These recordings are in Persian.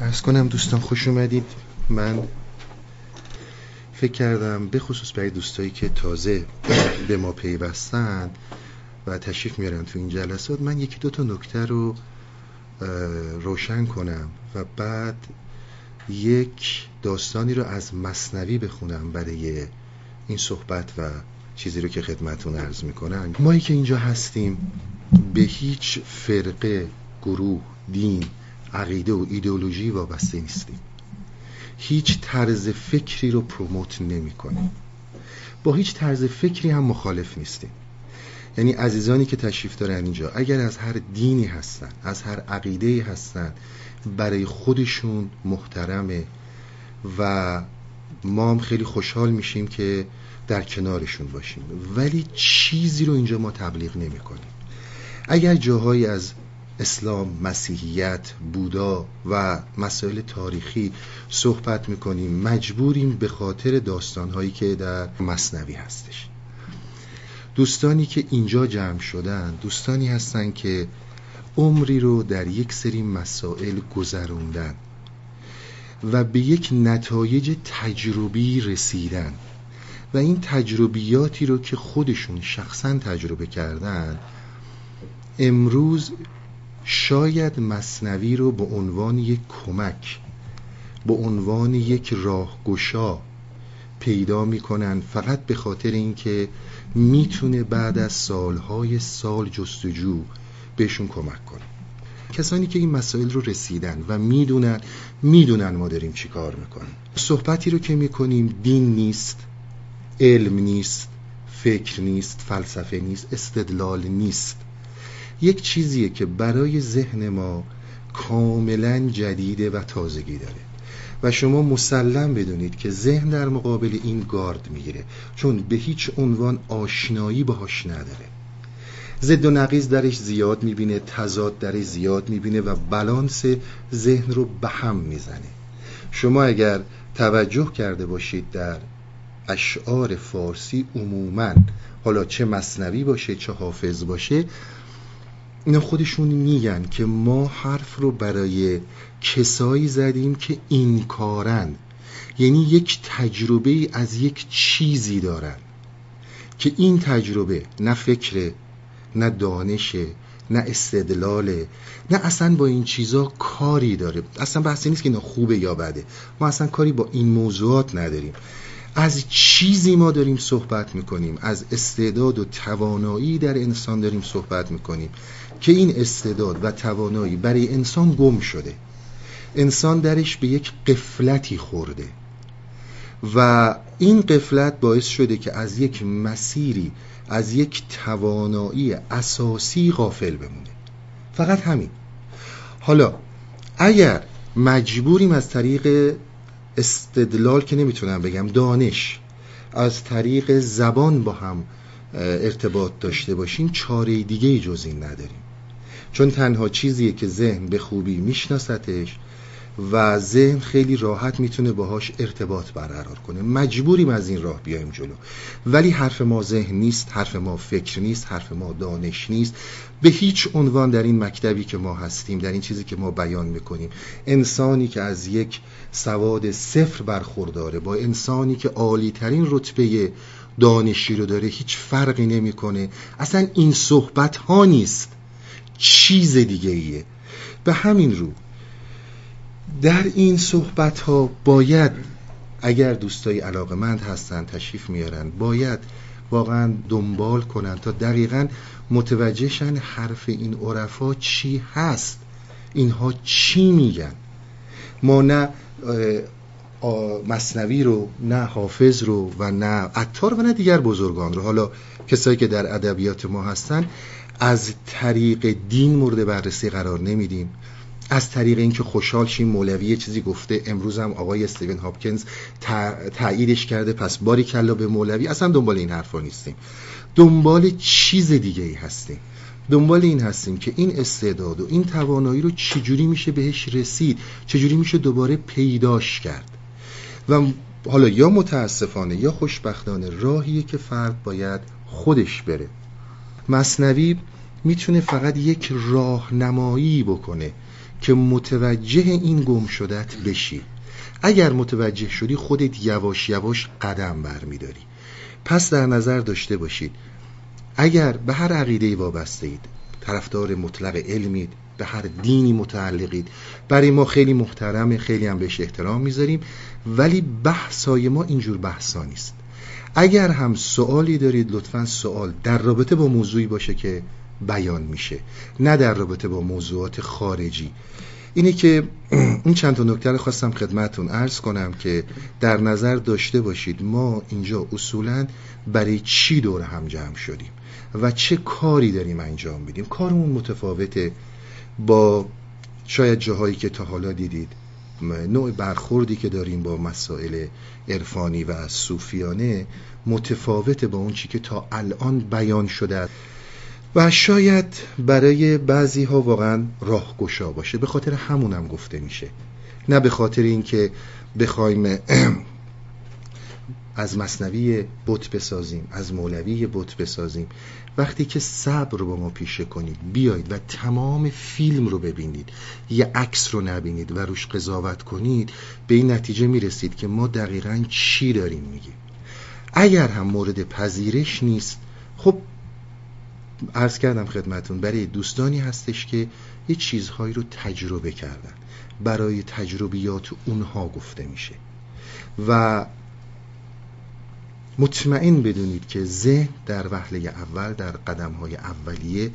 ارز کنم دوستان خوش اومدید. من فکر کردم به خصوص برای دوستایی که تازه به ما پیوستن و تشریف میارن تو این جلسات من یکی دو تا نکته رو روشن کنم و بعد یک داستانی رو از مصنوی بخونم برای این صحبت و چیزی رو که خدمتون عرض می‌کنم. مایی که اینجا هستیم به هیچ فرقه گروه دین عقیده و ایدئولوژی وابسته نیستیم. هیچ طرز فکری رو پروموت نمی کنیم. با هیچ طرز فکری هم مخالف نیستیم. یعنی عزیزانی که تشریف دارن اینجا اگر از هر دینی هستن از هر عقیده هستن برای خودشون محترمه و ما هم خیلی خوشحال میشیم که در کنارشون باشیم. ولی چیزی رو اینجا ما تبلیغ نمی کنیم. اگر جاهایی از اسلام، مسیحیت، بودا و مسائل تاریخی صحبت می‌کنیم. مجبوریم به خاطر داستانهایی که در مصنوی هستش. دوستانی که اینجا جمع شدن دوستانی هستن که عمری رو در یک سری مسائل گذروندن و به یک نتایج تجربی رسیدن و این تجربیاتی رو که خودشون شخصا تجربه کردن امروز شاید مصنوی رو به عنوان یک کمک به عنوان یک راهگشا پیدا می‌کنن فقط به خاطر اینکه می‌تونه بعد از سالهای سال جستجو بهشون کمک کنه. کسانی که این مسائل رو رسیدن و می‌دونن می‌دونن ما داریم چی کار می‌کنیم. صحبتی رو که می‌کنیم دین نیست علم نیست فکر نیست فلسفه نیست استدلال نیست. یک چیزیه که برای ذهن ما کاملا جدیده و تازگی داره. و شما مسلم بدونید که ذهن در مقابل این گارد می‌گیره چون به هیچ عنوان آشنایی باهاش نداره. ضد و نقیز درش زیاد می‌بینه تضاد درش زیاد می‌بینه و بالانس ذهن رو به هم می‌زنه. شما اگر توجه کرده باشید در اشعار فارسی عموما حالا چه مصنوی باشه چه حافظ باشه اینا خودشون میگن که ما حرف رو برای کسایی زدیم که این کارن یعنی یک تجربه از یک چیزی دارن که این تجربه نه فکره نه دانشه نه استدلاله نه اصلا با این چیزا کاری داره. اصلا بحثی نیست که اینا خوبه یا بده. ما اصلا کاری با این موضوعات نداریم. از چیزی ما داریم صحبت می‌کنیم. از استعداد و توانایی در انسان داریم صحبت می‌کنیم. که این استعداد و توانایی برای انسان گم شده. انسان درش به یک قفلتی خورده. و این قفلت باعث شده که از یک مسیری از یک توانایی اساسی غافل بمونه. فقط همین. حالا اگر مجبوریم از طریق استدلال که نمی‌تونم بگم دانش از طریق زبان با هم ارتباط داشته باشیم چاره دیگه جز این نداریم. چون تنها چیزیه که ذهن به خوبی میشناستش و ذهن خیلی راحت می‌تونه باهاش ارتباط برقرار کنه. مجبوریم از این راه بیایم جلو. ولی حرف ما ذهن نیست حرف ما فکر نیست حرف ما دانش نیست. به هیچ عنوان در این مکتبی که ما هستیم در این چیزی که ما بیان می‌کنیم انسانی که از یک سواد صفر برخورداره با انسانی که عالی ترین رتبه دانشی رو داره هیچ فرقی نمی‌کنه. اصلا این صحبت ها نیست. چیز دیگه ایه به همین رو در این صحبت ها باید اگر دوستای علاقمند هستن تشریف میارن باید واقعا دنبال کنن تا دقیقا متوجهشن حرف این عرفا چی هست اینها چی میگن. ما نه مصنوی رو نه حافظ رو و نه عطار و نه دیگر بزرگان رو حالا کسایی که در ادبیات ما هستن از طریق دین مورد بررسی قرار نمیدیم. از طریق اینکه خوشحال شیم مولوی چیزی گفته امروز هم آقای استیون هاپکینز تاییدش کرده پس باری کلا به مولوی. اصلا دنبال این حرفا نیستیم. دنبال چیز دیگه ای هستیم. دنبال این هستیم که این استعداد و این توانایی رو چجوری میشه بهش رسید چجوری میشه دوباره پیداش کرد. و حالا یا متاسفانه یا خوشبختانه راهیه که فرد باید خودش بره. مصنوی می‌تونه فقط یک راهنمایی بکنه که متوجه این گم شدت بشی. اگر متوجه شدی خودت یواش یواش قدم برمیداری. پس در نظر داشته باشید اگر به هر عقیده وابسته اید طرفدار مطلق علمید به هر دینی متعلقید برای ما خیلی محترمه خیلی هم بهش احترام می‌ذاریم ولی بحثای ما اینجور بحثا نیست. اگر هم سوالی دارید لطفا سوال در رابطه با موضوعی باشه که بیان میشه نه در رابطه با موضوعات خارجی. اینه که این چند تا نکته رو خواستم خدمتون عرض کنم که در نظر داشته باشید ما اینجا اصولا برای چی دور هم جمع شدیم و چه کاری داریم انجام میدیم کارمون متفاوته با شاید جاهایی که تا حالا دیدید. نوع برخوردی که داریم با مسائل عرفانی و صوفیانه متفاوته با اون چی که تا الان بیان شده و شاید برای بعضی ها واقعا راهگشا باشه. به خاطر همونم گفته میشه. نه به خاطر اینکه بخوایم از مصنوی بت بسازیم از مولوی بت بسازیم. وقتی که صبر رو با ما پیشه کنید بیایید و تمام فیلم رو ببینید. یه عکس رو نبینید و روش قضاوت کنید به این نتیجه می‌رسید که ما دقیقا چی داریم میگیم. اگر هم مورد پذیرش نیست خب عرض کردم خدمتون برای دوستانی هستش که یه چیزهایی رو تجربه کردن. برای تجربیات اونها گفته میشه. و مطمئن بدونید که ذهن در وهله اول در قدم های اولیه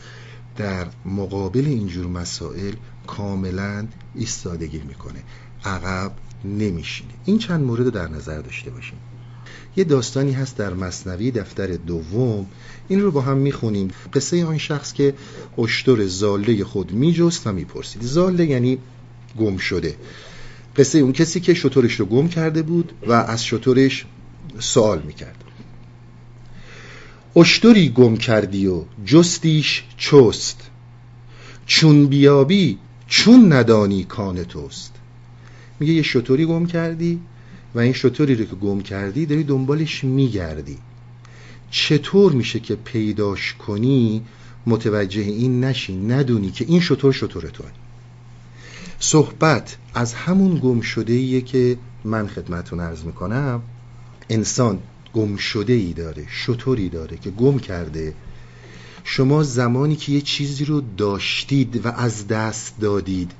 در مقابل اینجور مسائل کاملا ایستادگی می‌کنه. عقب نمیشینه. این چند مورد در نظر داشته باشیم. یه داستانی هست در مصنوی دفتر دوم. این رو با هم می‌خونیم. قصه آن شخص که اشتر زاله خود میجست و می‌پرسید. زاله یعنی گم شده. قصه اون کسی که شطورش رو گم کرده بود و از شطورش سوال می‌کرد. اشتری گم کردی و جستیش چست؟ چون بیابی چون ندانی کان توست؟ میگه یه شطوری گم کردی و این شطوری رو که گم کردی داری دنبالش میگردی. چطور میشه که پیداش کنی؟ متوجه این نشی ندونی که این شطور شطور تو صحبت از همون گم شده که من خدمتون عرض می‌کنم. انسان گم شده ای داره شطوری داره که گم کرده. شما زمانی که یه چیزی رو داشتید و از دست دادید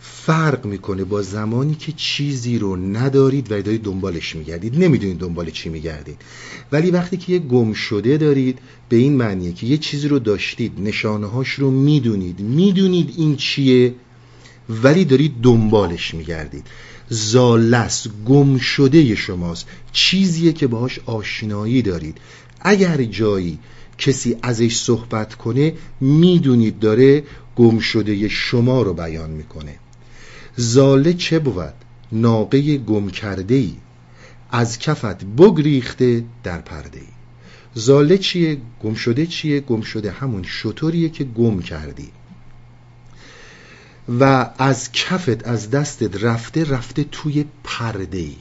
فرق می‌کنه با زمانی که چیزی رو ندارید و دارید دنبالش میگردید. نمی‌دونید دنبال چی میگردید. ولی وقتی که یه گم شده دارید به این معنیه که یه چیزی رو داشتید نشانه هاش رو می‌دونید. می‌دونید این چیه ولی دارید دنبالش میگردید. زالس گم شده شماست. چیزیه که باهاش آشنایی دارید. اگر جایی کسی ازش صحبت کنه می‌دونید داره گم شده شما رو بیان می‌کنه. زاله چه بود؟ ناقه گم کرده ای از کفت بگریخته در پرده ای زاله چیه؟ گم شده چیه؟ گم شده همون شطوریه که گم کردی. و از کفت از دستت رفته رفته توی پرده ای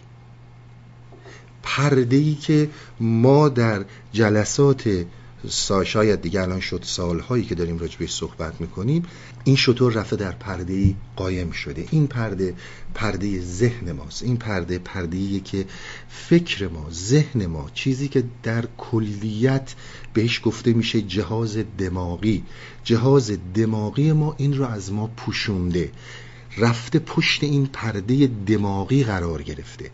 پرده ای که ما در جلسات شاید دیگه الان شد سالهایی که داریم راجبش صحبت می‌کنیم این شطور رفته در پرده ای قایم شده. این پرده پرده ذهن ماست. این پرده پرده که فکر ما ذهن ما چیزی که در کلیت بهش گفته میشه جهاز دماغی. جهاز دماغی ما این رو از ما پوشونده. رفته پشت این پرده دماغی قرار گرفته.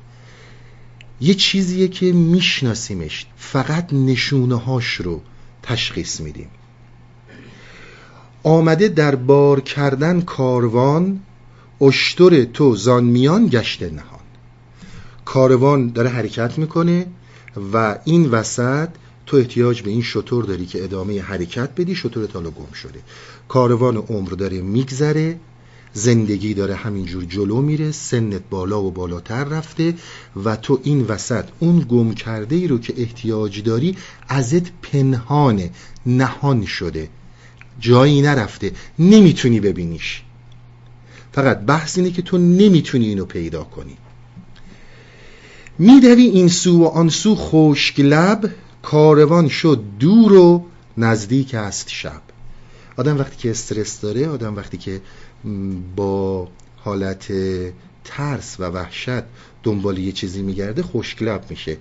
یه چیزیه که میشناسیمش. فقط نشونه هاش رو تشخیص میدیم. آمده در بار کردن کاروان اشتر تو زان میان گشته نهان. کاروان داره حرکت می‌کنه و این وسط تو احتیاج به این شطور داری که ادامه حرکت بدی شطور تالو گم شده. کاروان عمر داره میگذره زندگی داره همینجور جلو میره سنت بالا و بالاتر رفته و تو این وسط اون گم کرده ای رو که احتیاج داری ازت پنهانه نهان شده. جایی نرفته نمی‌تونی ببینیش. فقط بحث اینه که تو نمی‌تونی اینو پیدا کنی. میدوی این سو و آن سو خشک کاروان شد دور و نزدیک است شب. آدم وقتی که استرس داره آدم وقتی که با حالت ترس و وحشت دنبال یه چیزی میگرده خوشگلب میشه.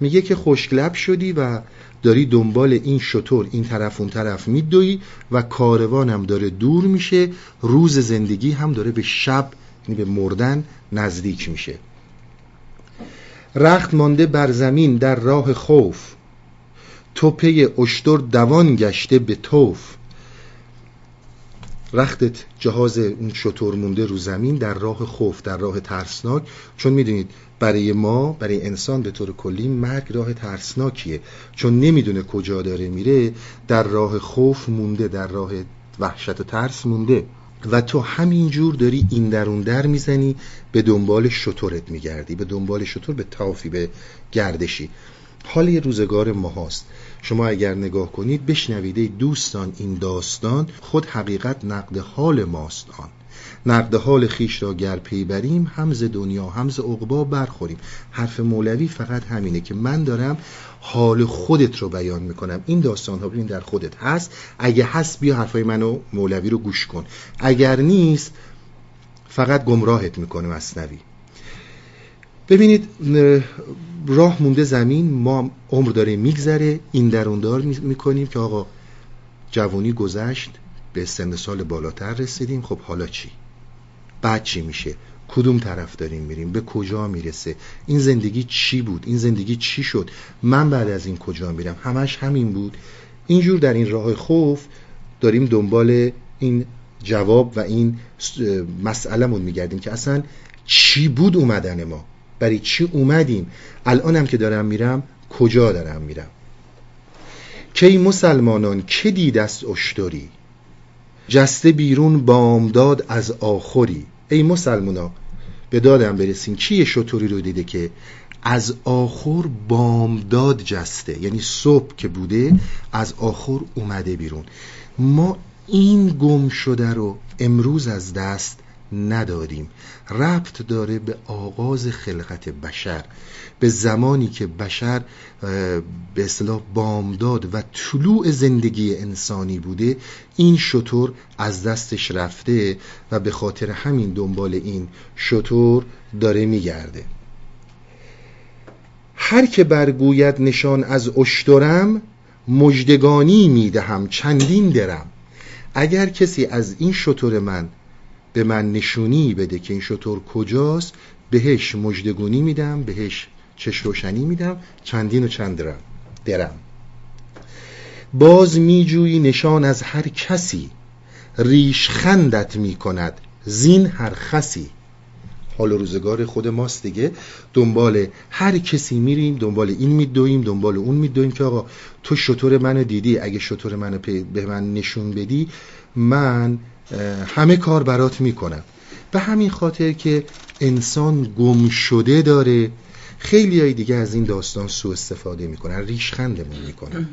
میگه که خوشگلب شدی و داری دنبال این شطور این طرف اون طرف میدوی و کاروانم داره دور میشه. روز زندگی هم داره به شب یعنی به مردن نزدیک میشه. رخت مانده بر زمین در راه خوف. توپه اشتر دوان گشته به توف. رختت جهاز اون شطور مونده رو زمین در راه خوف در راه ترسناک. چون می‌دونید برای ما برای انسان به طور کلی مرگ راه ترسناکیه. چون نمی‌دونه کجا داره میره در راه خوف مونده در راه وحشت و ترس مونده. و تو همینجور داری این در اون در می‌زنی به دنبال شطورت میگردی به دنبال شطور به تافی به گردشی. حال روزگار ما هاست شما اگر نگاه کنید بشنوید دوستان این داستان خود حقیقت نقد حال ماست آن. نقد حال خیش را گر پی بریم همز دنیا همز عقبا برخوریم. حرف مولوی فقط همینه که من دارم حال خودت رو بیان می‌کنم. این داستان ها ببین در خودت هست. اگه هست بیا حرفای منو مولوی رو گوش کن. اگر نیست فقط گمراهت می‌کنه مصنوی ببینید راه مونده زمین ما عمر داره میگذره این دار می‌کنیم که آقا جوانی گذشت به سن سال بالاتر رسیدیم خب حالا چی؟ بعد چی میشه؟ کدوم طرف داریم میریم؟ به کجا می‌رسه؟ این زندگی چی بود؟ این زندگی چی شد؟ من بعد از این کجا میرم؟ همش همین بود. اینجور در این راه خوف داریم دنبال این جواب و این مسئلهمون میگردیم که اصلا چی بود اومدن ما؟ برای چی اومدیم الانم که دارم میرم کجا دارم میرم؟ کی مسلمانان که دید است اشتری؟ جسته بیرون بامداد از آخری. ای مسلمونا به دادم برسین چیه شطوری رو دیده که از آخر بامداد جسته؟ یعنی صبح که بوده از آخر اومده بیرون. ما این گم شده رو امروز از دست نداریم. ربط داره به آغاز خلقت بشر به زمانی که بشر به اصطلاح بامداد و طلوع زندگی انسانی بوده این شطور از دستش رفته و به خاطر همین دنبال این شطور داره میگرده. هر که برگوید نشان از اشترم مجدگانی می‌دهم چندین درم. اگر کسی از این شطور من به من نشونی بده که این شطور کجاست بهش مجدگونی میدم بهش چش روشنی میدم چندین و چند درم درم. باز میجویی نشان از هر کسی ریش خندت می‌کند زین هر خسی. حال روزگار خود ماست دیگه. دنبال هر کسی میریم دنبال این میدویم دنبال اون میدویم که آقا تو شطور منو دیدی اگه شطور منو به من نشون بدی من همه کار برات می‌کنم. به همین خاطر که انسان گم شده داره خیلی های دیگه از این داستان سوء استفاده می‌کنن ریشخندمون می‌کنن.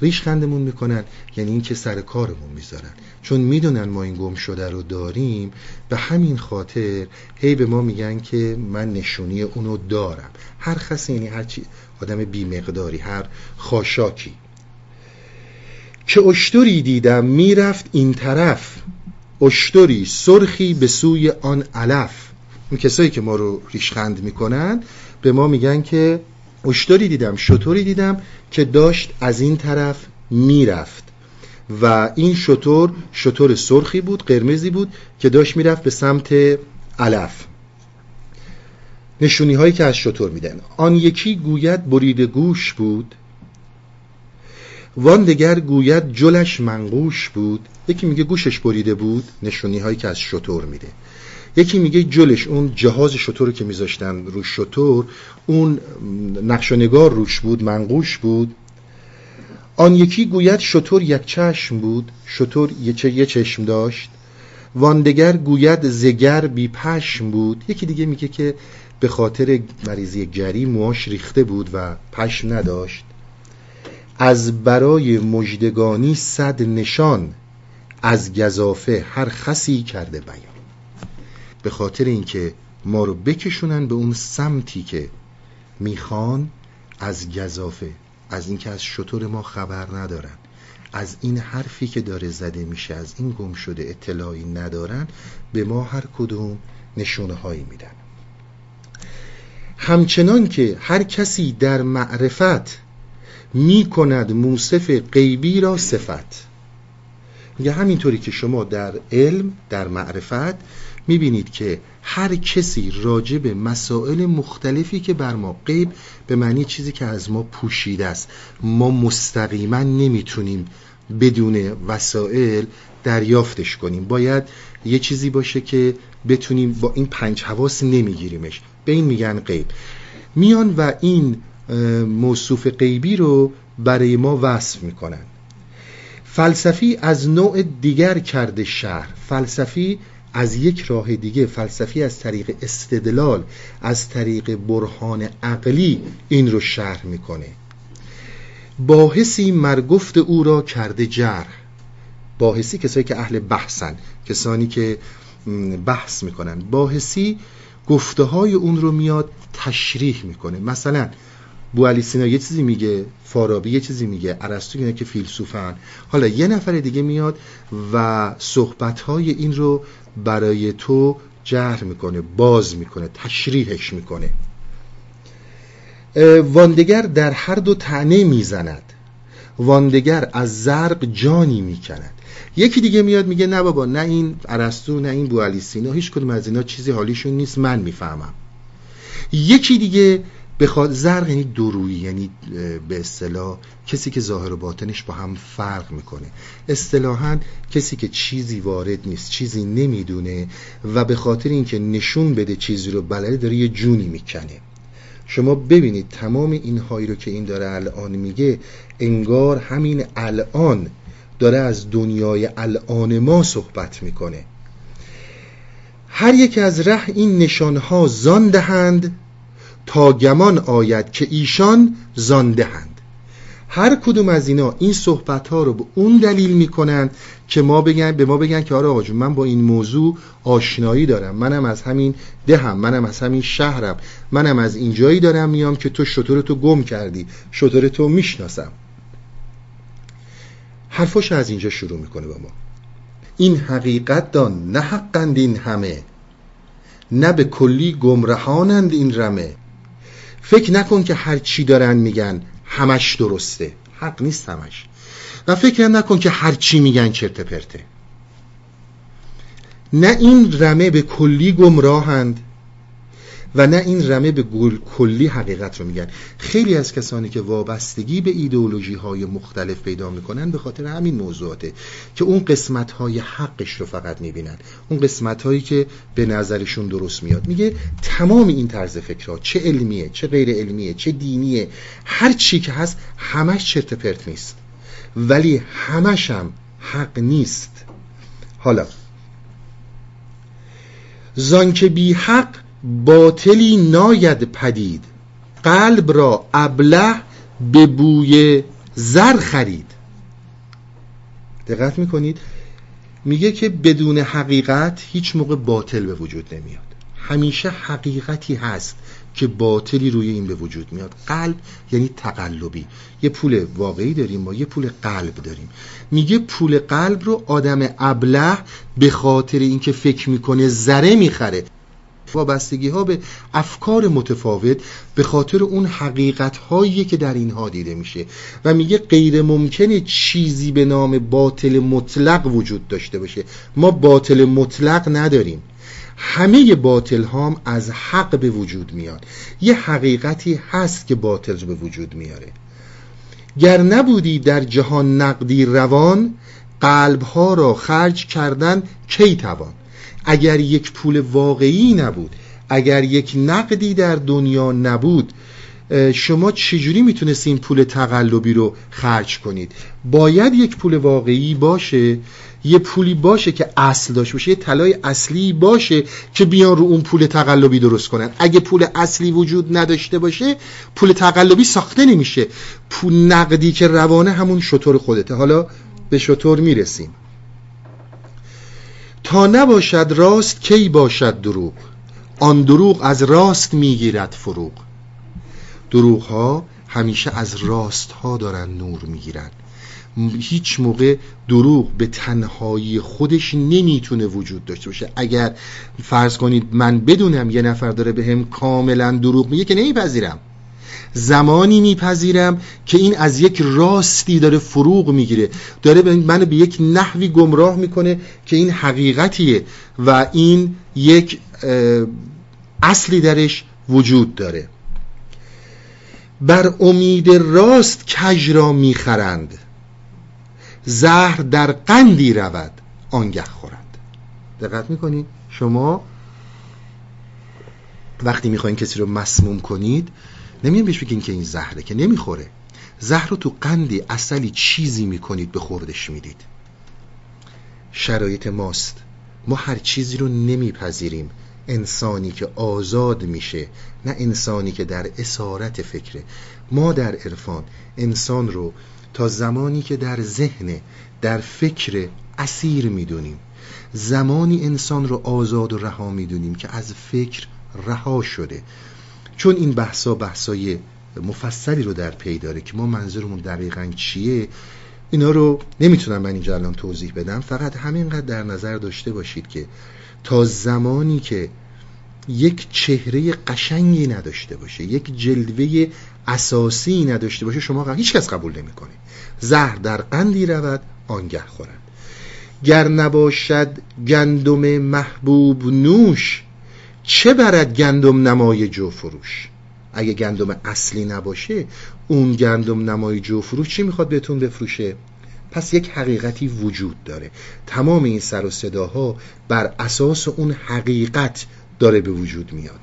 ریشخندمون می‌کنن یعنی این که سر کارمون می‌ذارن. چون می‌دونن ما این گم شده رو داریم به همین خاطر هی به ما میگن که من نشونی اونو دارم. هر خاص یعنی هر چی آدم بی مقداری هر خاشاکی. که اشتری دیدم می‌رفت این طرف. اشتری سرخی به سوی آن علف. اون کسایی که ما رو ریشخند می‌کنن به ما میگن که اشتری دیدم شطوری دیدم که داشت از این طرف می‌رفت. و این شطور شطور سرخی بود قرمزی بود که داشت می‌رفت به سمت علف. نشونی هایی که از شطور میدن. آن یکی گوید برید گوش بود. وان دگر گوید جلش منقوش بود. یکی میگه گوشش بریده بود نشونی هایی که از شطور میده. یکی میگه جلش اون جهاز شطور که میذاشتن رو شطور اون نقش روش بود منقوش بود. آن یکی گوید شطور یک چشم بود شطور یه چشم داشت. واندگر گوید زگر بی پشم بود. یکی دیگه میگه که به خاطر مریضی گری مواش ریخته بود و پشم نداشت. از برای مجدگانی صد نشان از گذافه هر خسی کرده بیان. به خاطر اینکه ما رو بکشونن به اون سمتی که می‌خوان از گذافه از اینکه از شطور ما خبر ندارن از این حرفی که داره زده میشه از این گم شده اطلاعی ندارن به ما هر کدوم نشونه هایی میدن. همچنان که هر کسی در معرفت می کند موصف غیبی را صفت. میگه همینطوری که شما در علم در معرفت می‌بینید که هر کسی راجع به مسائل مختلفی که بر ما غیب به معنی چیزی که از ما پوشیده است ما مستقیما نمی‌تونیم بدون وسایل دریافتش کنیم. باید یه چیزی باشه که بتونیم با این پنج حواس نمیگیریمش. به این میگن غیب. میان و این موصوف غیبی رو برای ما وصف می‌کنن. فلسفی از نوع دیگر کرده شهر. فلسفی از یک راه دیگه فلسفی از طریق استدلال از طریق برهان عقلی این رو شرح می‌کنه. باحثی مرگفت او را کرده جرح. باحثی کسایی که اهل بحثن کسانی که بحث می‌کنن. باحثی گفته های اون رو میاد تشریح می‌کنه. مثلا بو علی سینا یه چیزی میگه فارابی یه چیزی میگه ارسطو اینا که فیلسوفن. حالا یه نفر دیگه میاد و صحبت های این رو برای تو جهر می‌کنه باز می‌کنه تشریحش می‌کنه. واندگر در هر دو تنه می‌زند. واندگر از زرق جانی می‌کند. یکی دیگه میاد میگه نه بابا نه این ارسطو نه این بو علی سینا هیچ کدوم از اینا چیزی حالیشون نیست من می‌فهمم. یکی دیگه بخواد زرق یعنی درویی یعنی به اصطلاح کسی که ظاهر و باطنش با هم فرق می‌کنه. اصطلاحا کسی که چیزی وارد نیست چیزی نمی‌دونه و به خاطر اینکه نشون بده چیزی رو بلده داره یه جونی می‌کنه. شما ببینید تمام این هایی رو که این داره الان میگه انگار همین الان داره از دنیای الان ما صحبت می‌کنه. هر یک از ره این نشانها زان دهند تا گمان آید که ایشان زاندهند هر کدوم از اینا این صحبت ها رو به اون دلیل می‌کنن که ما بگن به ما بگن که آره آقا من با این موضوع آشنایی دارم. منم از همین دهم منم از همین شهرم. منم از اینجایی دارم میام که تو شطور تو گم کردی شطور تو می‌شناسم. حرفاش از اینجا شروع می‌کنه با ما. این حقیقت دان نه حقند این همه. نه به کلی گمرهانند این رمه. فکر نکن که هر چی دارن میگن همش درسته. حق نیست همش. و فکر نکن که هر چی میگن چرت پرته. نه این رمه به کلی گمراهند و نه این رمه به گل کلی حقیقت رو میگن. خیلی از کسانی که وابستگی به ایدئولوژی های مختلف پیدا می‌کنن به خاطر همین موضوعاته که اون قسمت های حقش رو فقط می‌بینن. اون قسمت هایی که به نظرشون درست میاد. میگه تمام این طرز فکرها چه علمیه چه غیر علمیه چه دینیه هر چی که هست همش چرت پرت نیست. ولی همش هم حق نیست. حالا زانکه بی حق باطلی ناید پدید. قلب را ابله به بوی زر خرید. دقت می‌کنید؟ میگه که بدون حقیقت هیچ موقع باطل به وجود نمیاد. همیشه حقیقتی هست که باطلی روی این به وجود میاد. قلب یعنی تقلبی. یه پول واقعی داریم ما یه پول قلب داریم. میگه پول قلب رو آدم ابله به خاطر اینکه فکر می‌کنه زره می‌خره. وابستگی ها به افکار متفاوت به خاطر اون حقیقت هایی که در اینها دیده میشه و میگه غیر ممکنه چیزی به نام باطل مطلق وجود داشته باشه. ما باطل مطلق نداریم. همه باطل هم از حق به وجود میاد. یه حقیقتی هست که باطل به وجود میاره. گر نبودی در جهان نقدی روان قلب ها را خرج کردن کی توان؟ اگر یک پول واقعی نبود اگر یک نقدی در دنیا نبود شما چجوری می‌تونستین پول تقلبی رو خرج کنید؟ باید یک پول واقعی باشه یه پولی باشه که اصل داشته باشه یه طلای اصلی باشه که بیان رو اون پول تقلبی درست کنن. اگه پول اصلی وجود نداشته باشه پول تقلبی ساخته نمیشه. پول نقدی که روانه همون شطور خودته. حالا به شطور می‌رسیم. تا نباشد راست کی باشد دروغ آن دروغ از راست می‌گیرد فروغ. دروغ ها همیشه از راست ها دارن نور می‌گیرن. هیچ موقع دروغ به تنهایی خودش نمی‌تونه وجود داشته باشه. اگر فرض کنید من بدونم یه نفر داره به هم کاملا دروغ میگه که نمیپذیرم. زمانی میپذیرم که این از یک راستی داره فروغ می‌گیره. داره منو به یک نحوی گمراه می‌کنه که این حقیقتیه و این یک اصلی درش وجود داره. بر امید راست کج را می‌خرند. زهر در قندی رود آنگه خورند. دقت می‌کنید شما وقتی می‌خواین کسی رو مسموم کنید نمیان بهش بگین که این زهره که نمی‌خوره. زهر رو تو قندی اصلی چیزی می‌کنید به خوردش می‌دید. شرایط ماست. ما هر چیزی رو نمیپذیریم. انسانی که آزاد میشه نه انسانی که در اسارت فکره. ما در عرفان انسان رو تا زمانی که در ذهن در فکر اسیر می‌دونیم. زمانی انسان رو آزاد و رها می‌دونیم که از فکر رها شده. چون این بحثا بحثای مفصلی رو در پی داره که ما منظورمون دقیقا چیه اینا رو نمی‌تونم من اینجا الان توضیح بدم. فقط همینقدر در نظر داشته باشید که تا زمانی که یک چهره قشنگی نداشته باشه یک جلوه اساسی نداشته باشه شما هیچ کس قبول نمی‌کنه. زهر در قندی رود آنگه خورند گر نباشد گندم محبوب نوش چه برد گندم نمای جو فروش؟ اگه گندم اصلی نباشه اون گندم نمای جو فروش چی می‌خواد بهتون بفروشه؟ پس یک حقیقتی وجود داره. تمام این سر و صداها بر اساس اون حقیقت داره به وجود میاد.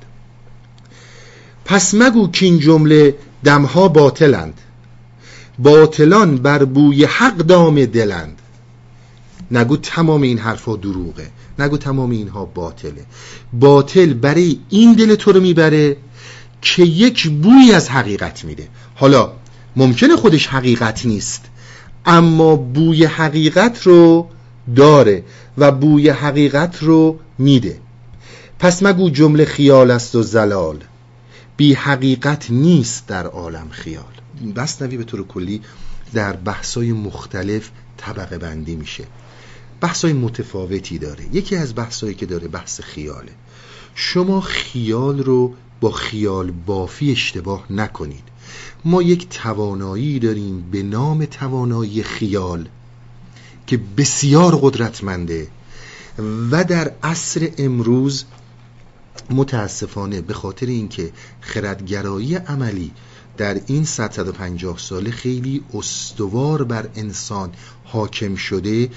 پس مگو که این جمله دمها باطلند. باطلان بر بوی حق دام دلند. نگو تمام این حرفا دروغه. نگو تمام اینها باطله. باطل برای این دل تو رو می‌بره که یک بوی از حقیقت میده. حالا ممکنه خودش حقیقت نیست اما بوی حقیقت رو داره و بوی حقیقت رو میده. پس مگو جمله خیال است و زلال. بی حقیقت نیست در عالم خیال. بس نوی به طور کلی در بحثای مختلف طبقه بندی میشه. بحثای متفاوتی داره. یکی از بحثایی که داره بحث خیاله. شما خیال رو با خیال بافی اشتباه نکنید. ما یک توانایی داریم به نام توانایی خیال که بسیار قدرتمنده و در عصر امروز متاسفانه به خاطر اینکه خردگرایی عملی در این 150 ساله خیلی استوار بر انسان حاکم شده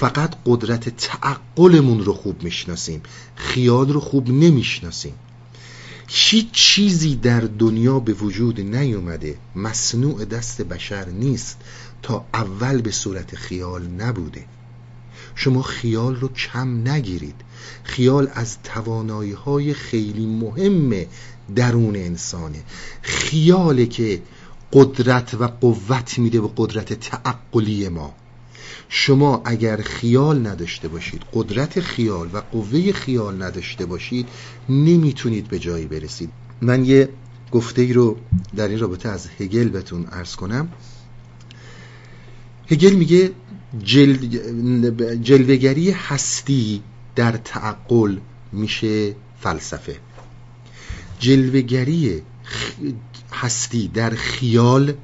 فقط قدرت تعقلمون رو خوب می‌شناسیم خیال رو خوب نمی‌شناسیم. هیچ چیزی در دنیا به وجود نیومده مصنوع دست بشر نیست تا اول به صورت خیال نبوده. شما خیال رو کم نگیرید. خیال از توانایی های خیلی مهم درون انسانه. خیاله که قدرت و قوت میده به قدرت تعقلی ما. شما اگر خیال نداشته باشید قدرت خیال و قوه خیال نداشته باشید نمی‌تونید به جایی برسید. من یه گفته ای رو در این رابطه از هگل بهتون ارز کنم. هگل میگه جل... جلوگری هستی در تعقل میشه فلسفه. جلوگری هستی در خیال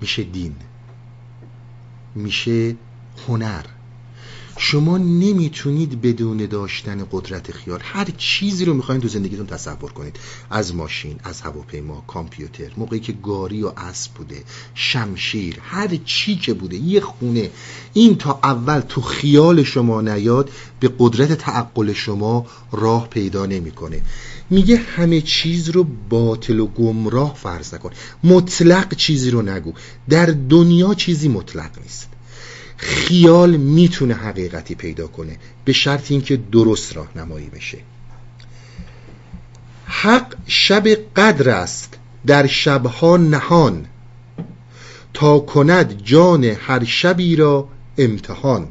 میشه دین. میشه هنر. شما نمی‌تونید بدون داشتن قدرت خیال هر چیزی رو می‌خواین تو زندگیتون تصور کنید. از ماشین از هواپیما کامپیوتر موقعی که گاری و اسب بوده شمشیر هر چی که بوده یه خونه. این تا اول تو خیال شما نیاد به قدرت تعقل شما راه پیدا نمی‌کنه. میگه همه چیز رو باطل و گمراه فرض نکن. مطلق چیزی رو نگو. در دنیا چیزی مطلق نیست. خیال می‌تونه حقیقتی پیدا کنه به شرط اینکه درست راهنمایی بشه. حق شب قدر است در شبها نهان تا کند جان هر شبی را امتحان.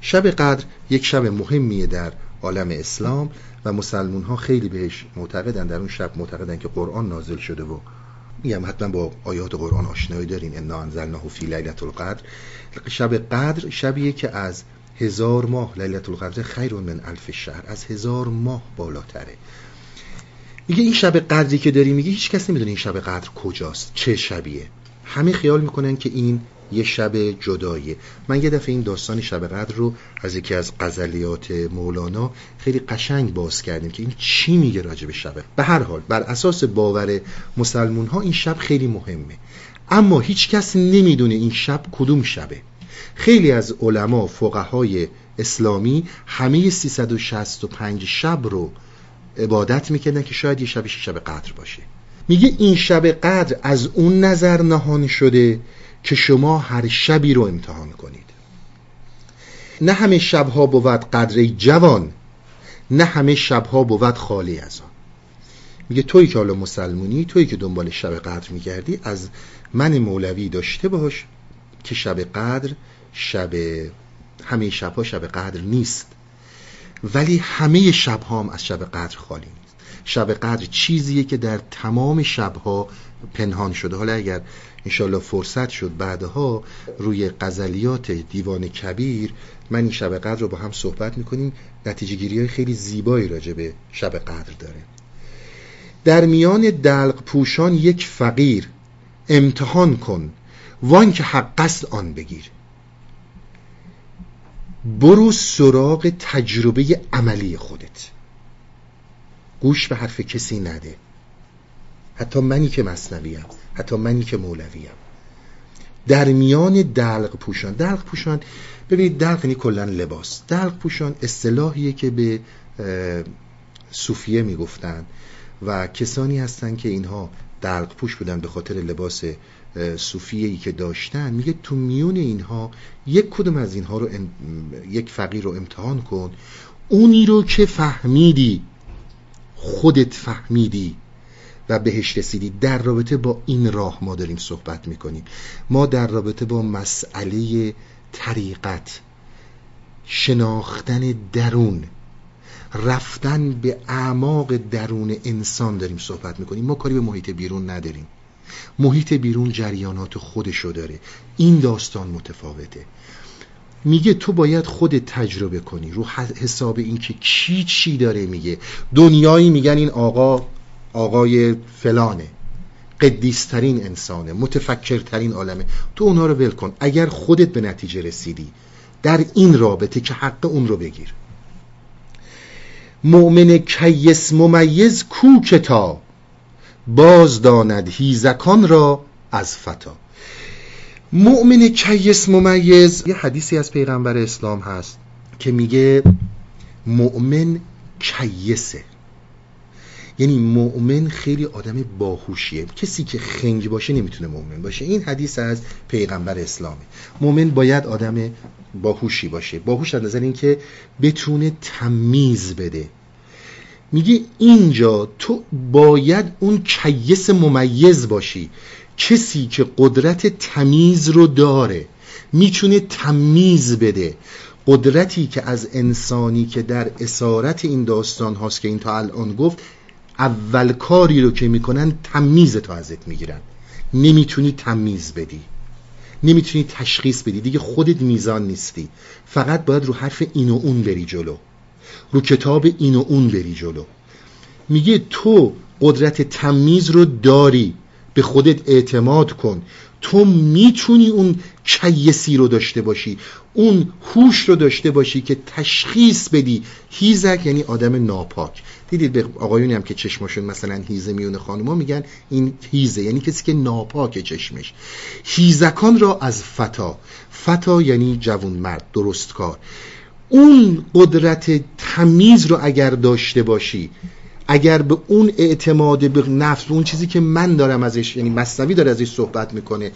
شب قدر یک شب مهمیه در عالم اسلام و مسلمون ها خیلی بهش معتقدن در اون شب معتقدن که قرآن نازل شده و میگم حتما با آیات قرآن آشنایی دارین. انا انزلناه فی لیلت القدر. شب قدر شبیه که از هزار ماه لیلت القدر خیر من الف شهر از هزار ماه بالاتره. میگه این شب قدری که داری میگه هیچ کس نمی‌دونه این شب قدر کجاست چه شبیه. همه خیال می‌کنن که این یه شب جداییه من یه دفعه این داستان شب قدر رو از یکی از غزلیات مولانا خیلی قشنگ باز کردیم که این چی میگه راجع به شبه. به هر حال بر اساس باور مسلمون ها این شب خیلی مهمه. اما هیچ کس نمی‌دونه این شب کدوم شبه. خیلی از علما فقهای اسلامی همه 365 شب رو عبادت می‌کردن که شاید یه شبش شب قدر باشه. میگه این شب قدر از اون نظر نهان شده که شما هر شبی رو امتحان کنید. نه همه شبها بود قدر جوان نه همه شبها بود خالی از آن. میگه توی که حالا مسلمونی توی که دنبال شب قدر میگردی از من مولوی داشته باش که شب قدر شب همه شبها شب قدر نیست. ولی همه شبها هم از شب قدر خالی نیست. شب قدر چیزیه که در تمام شبها پنهان شده. حالا اگر انشالله فرصت شد بعدها روی قزلیات دیوان کبیر من این شب قدر رو با هم صحبت می‌کنیم. نتیجه گیری های خیلی زیبایی راجع به شب قدر داره. در میان دلق پوشان یک فقیر امتحان کن وان که حق است آن بگیر. برو سراغ تجربه عملی خودت. گوش به حرف کسی نده. حتی منی که مصنویم. حتی منی که مولویم. در میان دلق پوشان دلق پوشان ببینید دلق یعنی کلا لباس. دلق پوشان اصطلاحیه که به صوفیه می‌گفتن و کسانی هستن که اینها دلق پوش بودن به خاطر لباس صوفیه ای که داشتن. میگه تو میون اینها یک کدوم از اینها رو یک فقیر رو امتحان کن. اونی رو که فهمیدی خودت فهمیدی. و بهش رسیدی در رابطه با این راه ما داریم صحبت می‌کنیم. ما در رابطه با مسئله طریقت شناختن درون رفتن به اعماق درون انسان داریم صحبت می‌کنیم. ما کاری به محیط بیرون نداریم. محیط بیرون جریانات خودشو داره. این داستان متفاوته. میگه تو باید خود تجربه کنی. رو حساب اینکه کی چی داره میگه. دنیایی میگن این آقا آقای فلانه قدیسترین انسانه متفکرترین عالمه. تو اونها رو ول کن. اگر خودت به نتیجه رسیدی در این رابطه که حق اون رو بگیر. مؤمن کیس ممیز کو کتا؟ باز داند هیزکان را از فتا. مؤمن کیس ممیز یه حدیثی از پیغمبر اسلام هست که میگه مؤمن کیسه. یعنی مؤمن خیلی آدم باهوشیه. کسی که خنگ باشه نمی‌تونه مؤمن باشه. این حدیث از پیغمبر اسلامه مؤمن باید آدم باهوشی باشه. باهوش از نظر اینکه بتونه تمیز بده. میگه اینجا تو باید اون کیس ممیز باشی. کسی که قدرت تمیز رو داره می‌تونه تمیز بده. قدرتی که از انسانی که در اسارت این داستان هاست که این تا الان گفت اول کاری رو که می‌کنن تمیز تو ازت می‌گیرن. نمی‌تونی تمیز بدی. نمی‌تونی تشخیص بدی. دیگه خودت میزان نیستی. فقط باید رو حرف این و اون بری جلو. رو کتاب این و اون بری جلو. میگه تو قدرت تمیز رو داری. به خودت اعتماد کن. تو می‌تونی اون کیسی رو داشته باشی. اون هوش رو داشته باشی که تشخیص بدی. هیزک یعنی آدم ناپاک. دیدید به آقایونی هم که چشمشون مثلا هیزه میونه خانوما میگن این هیزه یعنی کسی که ناپاک چشمش. هیزکان را از فتا. فتا یعنی جوون مرد درست کار. اون قدرت تمیز رو اگر داشته باشی اگر به اون اعتماد به نفس اون چیزی که من دارم ازش یعنی مصنوی داره ازش صحبت می‌کنه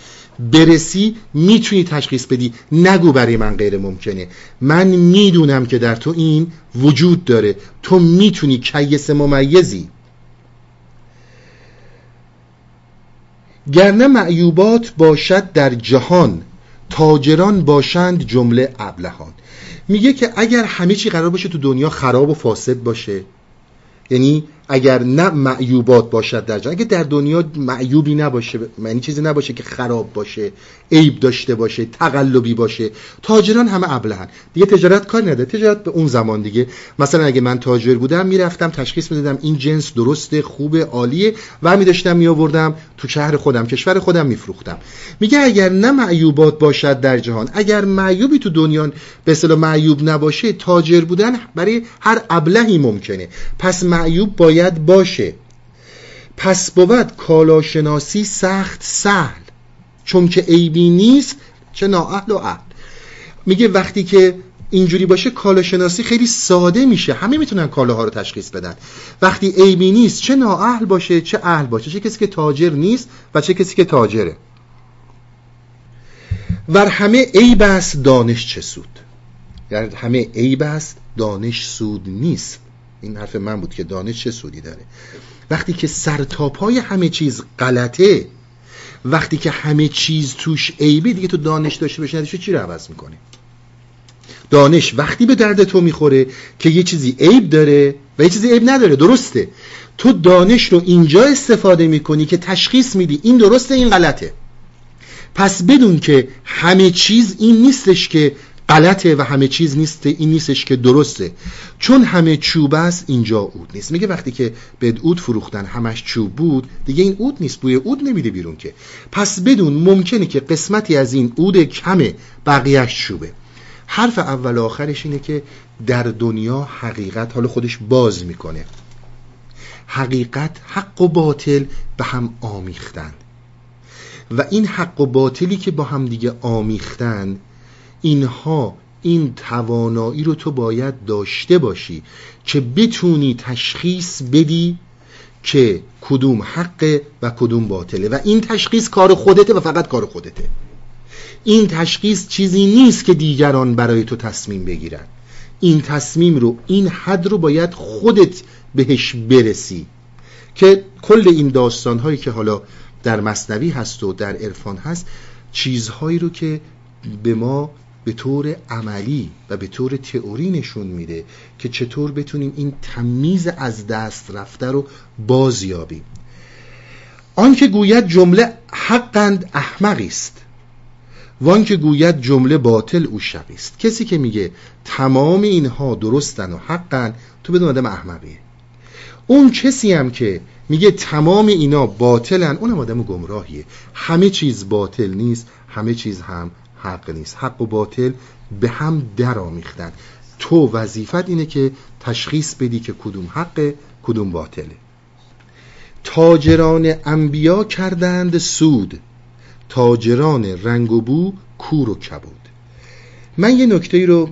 برسی می‌تونی تشخیص بدی. نگو برای من غیر ممکنه. من می‌دونم که در تو این وجود داره. تو می‌تونی کیس ممیزی. گرنه معیوبات باشد در جهان تاجران باشند جمله ابلهان. میگه که اگر همه چی قرار باشه تو دنیا خراب و فاسد باشه. یعنی اگر نه معیوبات باشد در جهان اگر در دنیا معیوبی نباشه معنی چیزی نباشه که خراب باشه عیب داشته باشه تقلبی باشه تاجران همه ابلهن. دیگه تجارت کار نداره. تجارت به اون زمان دیگه. مثلا اگه من تاجر بودم می‌رفتم تشخیص می‌دادم این جنس درسته خوبه عالیه و می داشتم می آوردم تو شهر خودم کشور خودم میفروختم. میگه اگر نه معیوبات باشد در جهان اگر معیوبی تو دنیا به اصطلاح معیوب نباشه تاجر بودن برای هر ابلهی ممکنه. پس معیوب باید باشه. پس بود کالاشناسی سخت سهل چون که عیبی نیست چه نااهل و اهل میگه وقتی که اینجوری باشه کالاشناسی خیلی ساده میشه. همه می‌تونن کالاها رو تشخیص بدن. وقتی عیبی نیست چه نااهل باشه چه اهل باشه. چه کسی که تاجر نیست و چه کسی که تاجره. ور همه عیب است دانش چه سود؟ یعنی همه عیب است دانش سود نیست. این حرف من بود که دانش چه سودی داره. وقتی که سرتاپای همه چیز غلطه وقتی که همه چیز توش عیبی دیگه تو دانش داشته باشی چی رو عوض می‌کنه دانش وقتی به درد تو می‌خوره که یه چیزی عیب داره و یه چیزی عیب نداره درسته. تو دانش رو اینجا استفاده می‌کنی که تشخیص میدی این درسته این غلطه. پس بدون که همه چیز این نیستش که غلطه و همه چیز نیست این نیستش که درسته. چون همه چوب است اینجا اود نیست. میگه وقتی که به اود فروختن همش چوب بود دیگه این اود نیست. بوی اود نمیده بیرون که. پس بدون ممکنه که قسمتی از این اود کمه بقیهش چوبه. حرف اول آخرش اینه که در دنیا حقیقت حالا خودش باز می‌کنه. حقیقت حق و باطل به هم آمیختن. و این حق و باطلی که با هم دیگه آمیختن اینها این توانایی رو تو باید داشته باشی که بتونی تشخیص بدی که کدوم حقه و کدوم باطله. و این تشخیص کار خودته و فقط کار خودته. این تشخیص چیزی نیست که دیگران برای تو تصمیم بگیرن. این تصمیم رو این حد رو باید خودت بهش برسی. که کل این داستان هایی که حالا در مصنوی هست و در عرفان هست چیزهایی رو که به ما به طور عملی و به طور تئوری نشون میده که چطور بتونیم این تمیز از دست رفته رو بازیابیم. آنکه گوید جمله حقند احمقی است وان که گوید جمله باطل او شقی است. کسی که میگه تمام اینها درستن و حقن تو بدون آدم احمقیه. اون کسی هم که میگه تمام اینا باطلن اونم آدم گمراهیه. همه چیز باطل نیست همه چیز هم حق نیست. حق و باطل به هم در آمیختن. تو وظیفت اینه که تشخیص بدی که کدوم حق کدوم باطله. تاجران انبیا کردند سود. تاجران رنگ و بو کور و کبود. من یه نکته رو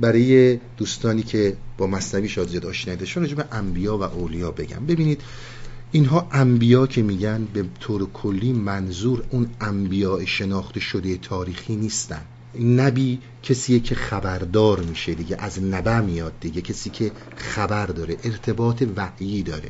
برای دوستانی که با مصنوی شاد زیاد آشنایدشون راجع به انبیا و اولیا بگم. ببینید اینها انبیا که میگن به طور کلی منظور اون انبیاء شناخته شده تاریخی نیستن. نبی کسیه که خبردار میشه دیگه از نبع میاد دیگه کسی که خبر داره ارتباط وحیی داره.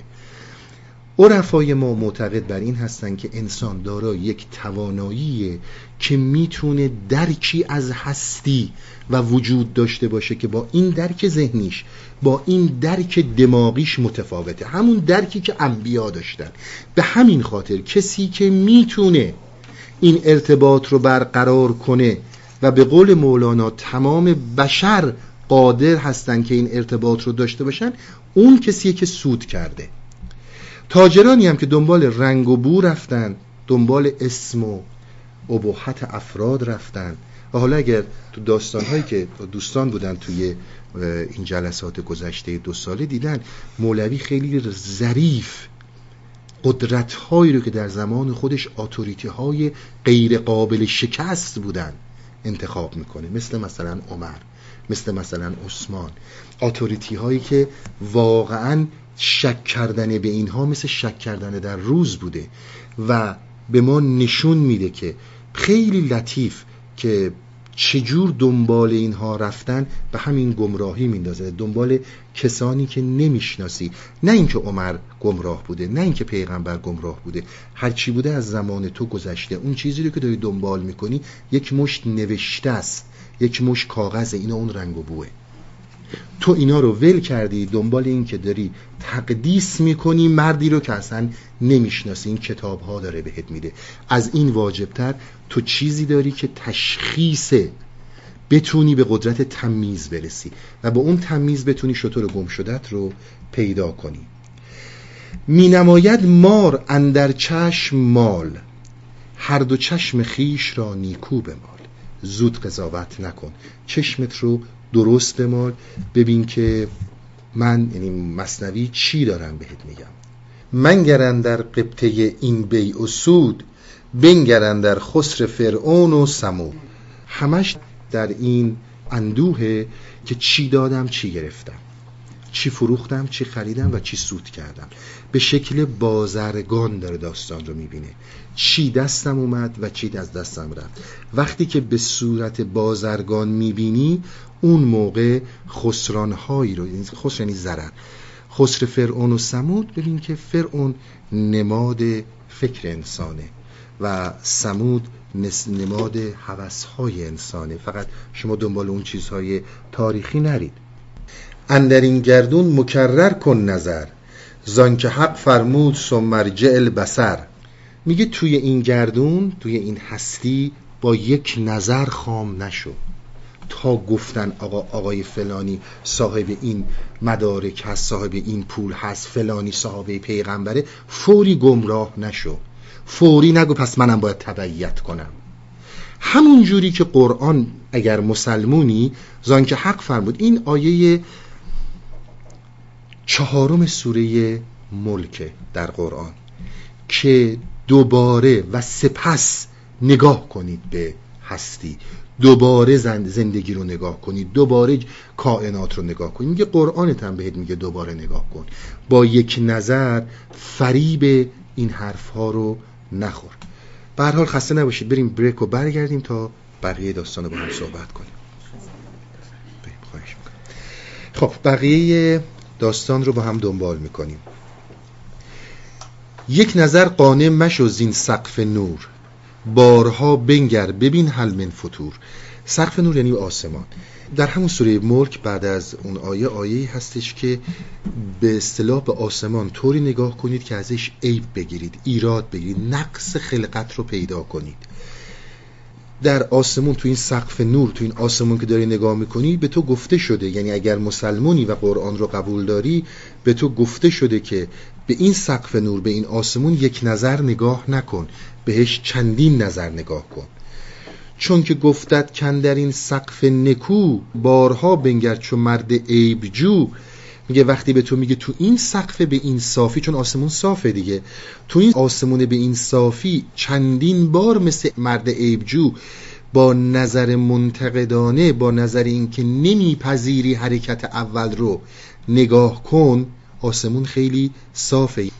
عرفای ما معتقد بر این هستن که انسان دارای یک توانایی که می‌تونه درکی از هستی و وجود داشته باشه که با این درک ذهنیش با این درک دماغیش متفاوته. همون درکی که انبیا داشتن. به همین خاطر کسی که می‌تونه این ارتباط رو برقرار کنه و به قول مولانا تمام بشر قادر هستن که این ارتباط رو داشته باشن اون کسیه که سود کرده. تاجرانی هم که دنبال رنگ و بو رفتن دنبال اسم و ابهت افراد رفتن. و حالا اگر تو داستان هایی که دوستان بودن توی این جلسات گذشته دو ساله دیدن مولوی خیلی ظریف قدرت هایی رو که در زمان خودش آتوریتی های غیر قابل شکست بودن انتخاب می‌کنه. مثل مثلا عمر مثل مثلا عثمان. آتوریتی هایی که واقعا شک کردن به اینها مثل شک کردن در روز بوده و به ما نشون میده که خیلی لطیف که چجور دنبال اینها رفتن به همین گمراهی میندازه. دنبال کسانی که نمی‌شناسی. نه اینکه عمر گمراه بوده نه اینکه پیغمبر گمراه بوده. هرچی بوده از زمان تو گذشته. اون چیزی رو که داری دنبال می‌کنی یک مشت نوشته است. یک مشت کاغذ اینا اون رنگ و بوه. تو اینا رو ول کردی دنبال این که داری تقدیس می‌کنی مردی رو که اصلا نمی‌شناسی. این کتاب ها داره بهت میده. از این واجبتر تو چیزی داری که تشخیصه بتونی به قدرت تمیز برسی و با اون تمیز بتونی شطور گم شدت رو پیدا کنی. می نماید مار اندر چشم مال. هر دو چشم خیش را نیکو بمال. زود قضاوت نکن. چشمت رو درست بمال. ببین که من یعنی مصنوی چی دارم بهت میگم؟ من گرن در قبطه این بی و سود بنگرن در خسر فرعون و سمود. همش در این اندوه که چی دادم چی گرفتم. چی فروختم چی خریدم و چی سود کردم. به شکل بازرگان داره داستان رو می‌بینه. چی دستم اومد و چی از دستم رفت. وقتی که به صورت بازرگان می‌بینی اون موقع خسرانهایی رو یعنی خسر یعنی ضرر. خسر فرعون و سمود ببین که فرعون نماد فکر انسانه و سمود نماد حوثهای انسانه. فقط شما دنبال اون چیزهای تاریخی نرید. اندر این گردون مکرر کن نظر. زان که حق فرمود سمرجع البصر. میگه توی این گردون توی این هستی با یک نظر خام نشو. تا گفتن آقا آقای فلانی صاحب این مدارک هست صاحب این پول هست فلانی صاحب پیغمبره فوری گمراه نشو. فوری نگو پس منم باید تبعیت کنم. همون جوری که قرآن اگر مسلمونی زان که حق فرمود این آیه چهارم سوره ملک در قرآن که دوباره و سپس نگاه کنید به هستی. دوباره زندگی رو نگاه کنید. دوباره کائنات رو نگاه کنید. میگه قرآنت هم بهت میگه دوباره نگاه کن. با یک نظر فریب این حرف ها رو نخور. به حال خسته نباشید. بریم بریک و برگردیم تا بقیه داستان رو با هم صحبت کنیم. خب بقیه داستان رو با هم دنبال می‌کنیم. یک نظر قانع مشو زین سقف نور. بارها بنگر ببین حل من فطور. سقف نور یعنی آسمان. در همون سوره ملک بعد از اون آیه آیه هستش که به اصطلاح به آسمان طوری نگاه کنید که ازش عیب بگیرید ایراد بگیرید نقص خلقت رو پیدا کنید. در آسمون تو این سقف نور تو این آسمون که داری نگاه می‌کنی به تو گفته شده یعنی اگر مسلمونی و قرآن رو قبول داری به تو گفته شده که به این سقف نور به این آسمون یک نظر نگاه نکن. بهش چندین نظر نگاه کن. چون که گفتد کن در این سقف نکو بارها بنگر چون مرد عیبجو میگه وقتی به تو میگه تو این سقف به این صافی چون آسمون صافه دیگه تو این آسمون به این صافی چندین بار مثل مرد عیبجو با نظر منتقدانه با نظر اینکه نمیپذیری حرکت اول رو نگاه کن. آسمون خیلی صافه.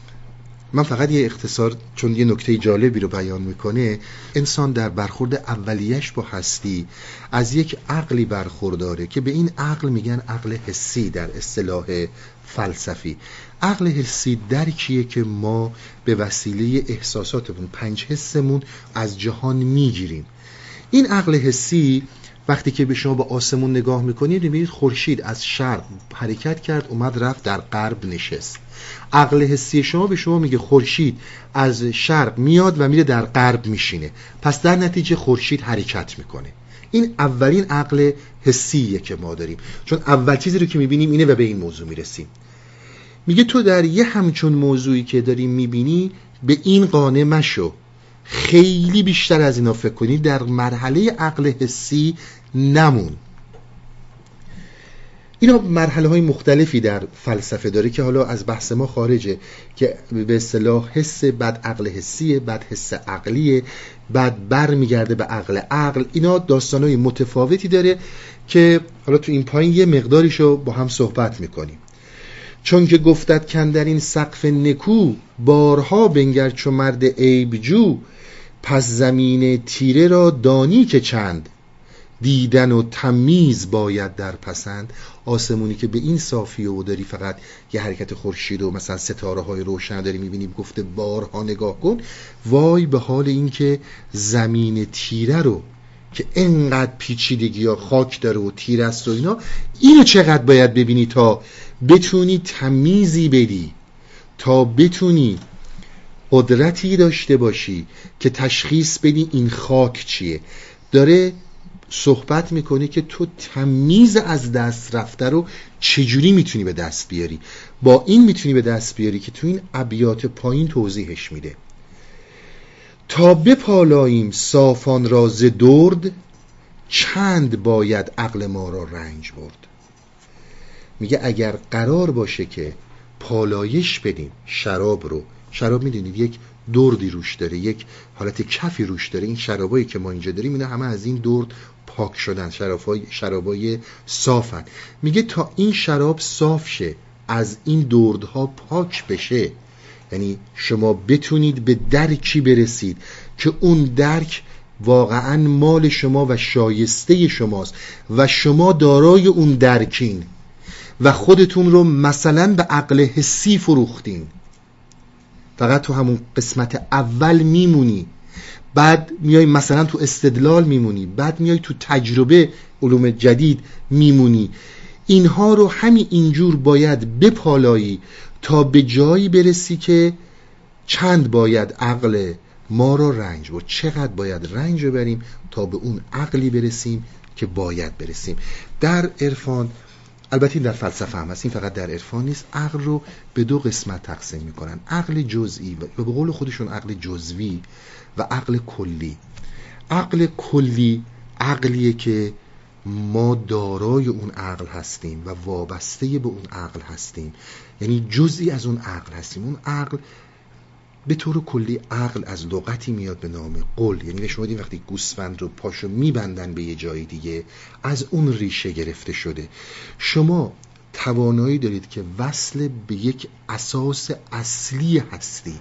من فقط یه اختصار چون یه نکته جالبی رو بیان می‌کنه. انسان در برخورد اولیش با هستی از یک عقلی برخورداره که به این عقل میگن عقل حسی در اصطلاح فلسفی. عقل حسی درکیه که ما به وسیله احساساتمون پنج حسمون از جهان می‌گیریم. این عقل حسی وقتی که به شما با آسمون نگاه می‌کنید می‌بینید خورشید از شرق حرکت کرد اومد رفت در غرب نشست. عقل حسی شما به شما میگه خورشید از شرق میاد و میره در غرب میشینه. پس در نتیجه خورشید حرکت می‌کنه. این اولین عقل حسیه که ما داریم. چون اول چیزی رو که می‌بینیم اینه و به این موضوع می‌رسیم. میگه تو در یه همچون موضوعی که داری می‌بینی به این قانع مشو. خیلی بیشتر از اینا فکر کنید در مرحله عقل حسی نمون. اینا مرحله های مختلفی در فلسفه داره که حالا از بحث ما خارجه که به اصطلاح حس بد عقل حسیه بد حس عقلیه بعد بر میگرده به عقل عقل. اینا داستان های متفاوتی داره که حالا تو این پایین یه مقداریشو با هم صحبت می‌کنیم. چون که گفتد کن در این سقف نکو بارها بنگر چو مرد عیبجو پس زمین تیره را دانی که چند. دیدن و تمیز باید در پسند. آسمونی که به این صافی و داری فقط یه حرکت خورشید و مثلا ستاره های روشن داری می‌بینی گفته بارها نگاه کن. وای به حال اینکه زمین تیره رو که انقدر پیچیدگی یا خاک داره و تیر است و اینا اینو چقدر باید ببینی تا بتونی تمیزی بدی تا بتونی قدرتی داشته باشی که تشخیص بدی این خاک چیه. داره صحبت می‌کنه که تو تمیز از دست رفته رو چجوری می‌تونی به دست بیاری؟ با این می‌تونی به دست بیاری که تو این ابیات پایین توضیحش میده. تا بپالاییم صافان را ز درد چند باید عقل ما را رنج برد؟ میگه اگر قرار باشه که پالایش بدیم شراب رو. شراب می‌دونید یک دردی روش داره یک حالت کفی روش داره. این شرابایی که ما اینجا داریم اینا همه از این درد پاک شدن شرابای شرابای صافن. میگه تا این شراب صاف شه از این دردها پاک بشه. یعنی شما بتونید به درکی برسید که اون درک واقعا مال شما و شایسته شماست و شما دارای اون درکین. و خودتون رو مثلا به عقل حسی فروختین. فقط تو همون قسمت اول میمونی. بعد میای مثلا تو استدلال میمونی. بعد میای تو تجربه علوم جدید میمونی. اینها رو همین اینجور باید بپالایی تا به جایی برسی که چند باید عقل ما را رنج بود چقدر باید رنج بریم تا به اون عقلی برسیم که باید برسیم. در عرفان البته این در فلسفه هم هست. این فقط در عرفان نیست. عقل رو به دو قسمت تقسیم می‌کنن. عقل جزئی و به قول خودشون عقل جزوی و عقل کلی. عقل کلی عقلیه که ما دارای اون عقل هستیم و وابسته به اون عقل هستیم. یعنی جزئی از اون عقل هستیم. اون عقل به طور کلی عقل از لغتی میاد به نام قل. یعنی شما این وقتی گوسفند رو پاشو میبندن به یه جای دیگه از اون ریشه گرفته شده. شما توانایی دارید که وصل به یک اساس اصلی هستی.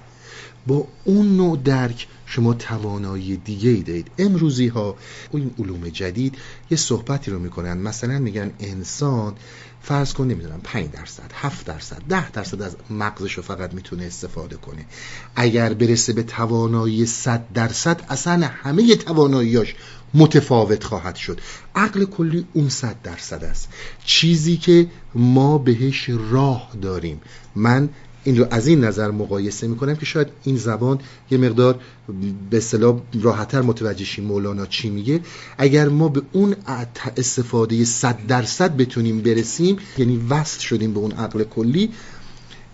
با اون نوع درک شما توانایی دیگه ای دارید. امروزی ها این علوم جدید یه صحبتی رو می‌کنن. مثلا میگن انسان فرض کن نمی‌دونم 5 درصد 7 درصد 10 درصد از مغزش رو فقط می‌تونه استفاده کنه. اگر برسه به توانایی 100 درصد اصلا همه تواناییاش متفاوت خواهد شد. عقل کلی اون 100 درصد است. چیزی که ما بهش راه داریم. من این رو از این نظر مقایسه می‌کنم که شاید این زبان یه مقدار به اصطلاح راحتتر متوجه مولانا چی میگه. اگر ما به اون استفاده صد درصد بتونیم برسیم یعنی وصل شدیم به اون عقل کلی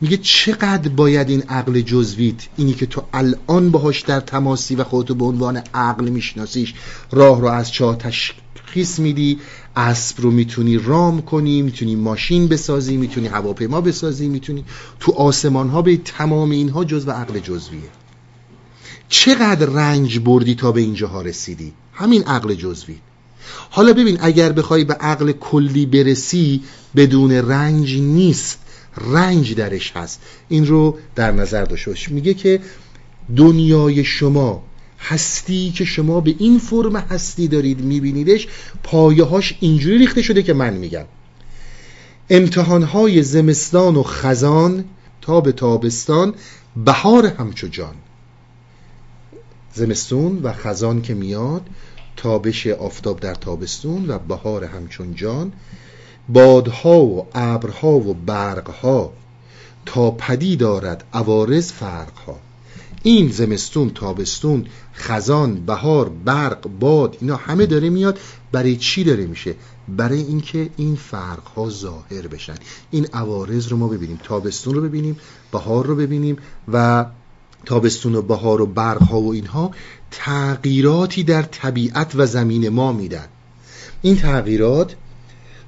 میگه چقدر باید این عقل جزویت؟ اینی که تو الان باهاش در تماسی و خودتو به عنوان عقل میشناسیش راه رو از چاه تشخیص میدی اسب رو می‌تونی رام کنی می‌تونی ماشین بسازی می‌تونی هواپیما بسازی می‌تونی تو آسمان ها به تمام اینها جزو عقل جزویه. چقدر رنج بردی تا به اینجاها رسیدی؟ همین عقل جزوی. حالا ببین اگر بخوای به عقل کلی برسی بدون رنج نیست. رنج درش هست. این رو در نظر داشته باش میگه که دنیای شما هستی که شما به این فرم هستی دارید میبینیدش پایه هاش اینجوری ریخته شده که من میگم. امتحانهای زمستان و خزان تا به تابستان بهار همچو جان. زمستون و خزان که میاد تابش آفتاب در تابستون و بهار همچون جان. بادها و ابرها و برقها تا پدی دارد عوارض فرقها. این زمستون تابستون خزان بهار برق باد اینا همه داره میاد. برای چی داره میشه؟ برای اینکه این فرق ها ظاهر بشن. این عوارض رو ما ببینیم تابستون رو ببینیم بهار رو ببینیم و تابستون و بهار و برق ها و اینها تغییراتی در طبیعت و زمین ما میدن. این تغییرات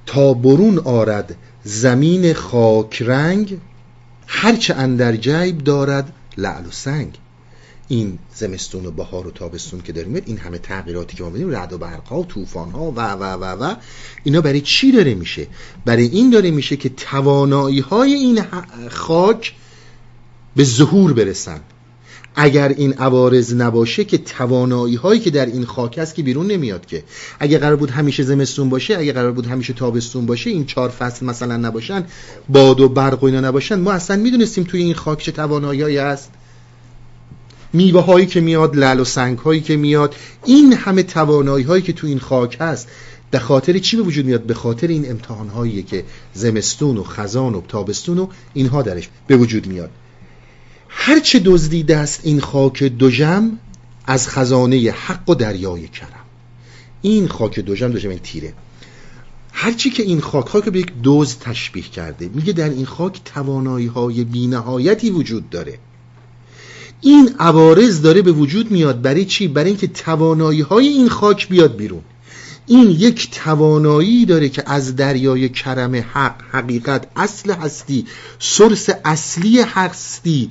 تا برون آرد زمین خاک رنگ هرچه اندر جیب دارد لعل و سنگ. این زمستون و بهار و تابستون که داریم این همه تغییراتی که ما می‌بینیم رعد و برق ها و طوفان ها و و و و اینا برای چی داره میشه؟ برای این داره میشه که توانایی های این خاک به ظهور برسن. اگر این عوارض نباشه که توانایی هایی که در این خاک هست که بیرون نمیاد که. اگه قرار بود همیشه زمستون باشه اگه قرار بود همیشه تابستون باشه این چهار فصل مثلا نباشن باد و برق و اینا نباشن ما اصلا می‌دونستیم توی این خاک چه توانایی هست. میوه هایی که میاد لعل و سنگ هایی که میاد این همه توانایی هایی که تو این خاک هست به خاطر چی به وجود میاد؟ به خاطر این امتحان هایی که زمستون و خزان و تابستون و اینها درش به وجود میاد. هرچه دزدیده است این خاک دوژم از خزانه حق و دریای کرم. این خاک دوژم دوژم این تیره. هرچی که این خاک خاک به یک دوز تشبیه کرده میگه در این خاک توانایی های بینهایتی وجود داره. این عوارض داره به وجود میاد برای چی؟ برای اینکه توانایی های این خاک بیاد بیرون. این یک توانایی داره که از دریای کرم حق حقیقت اصل هستی سرس اصلی هستی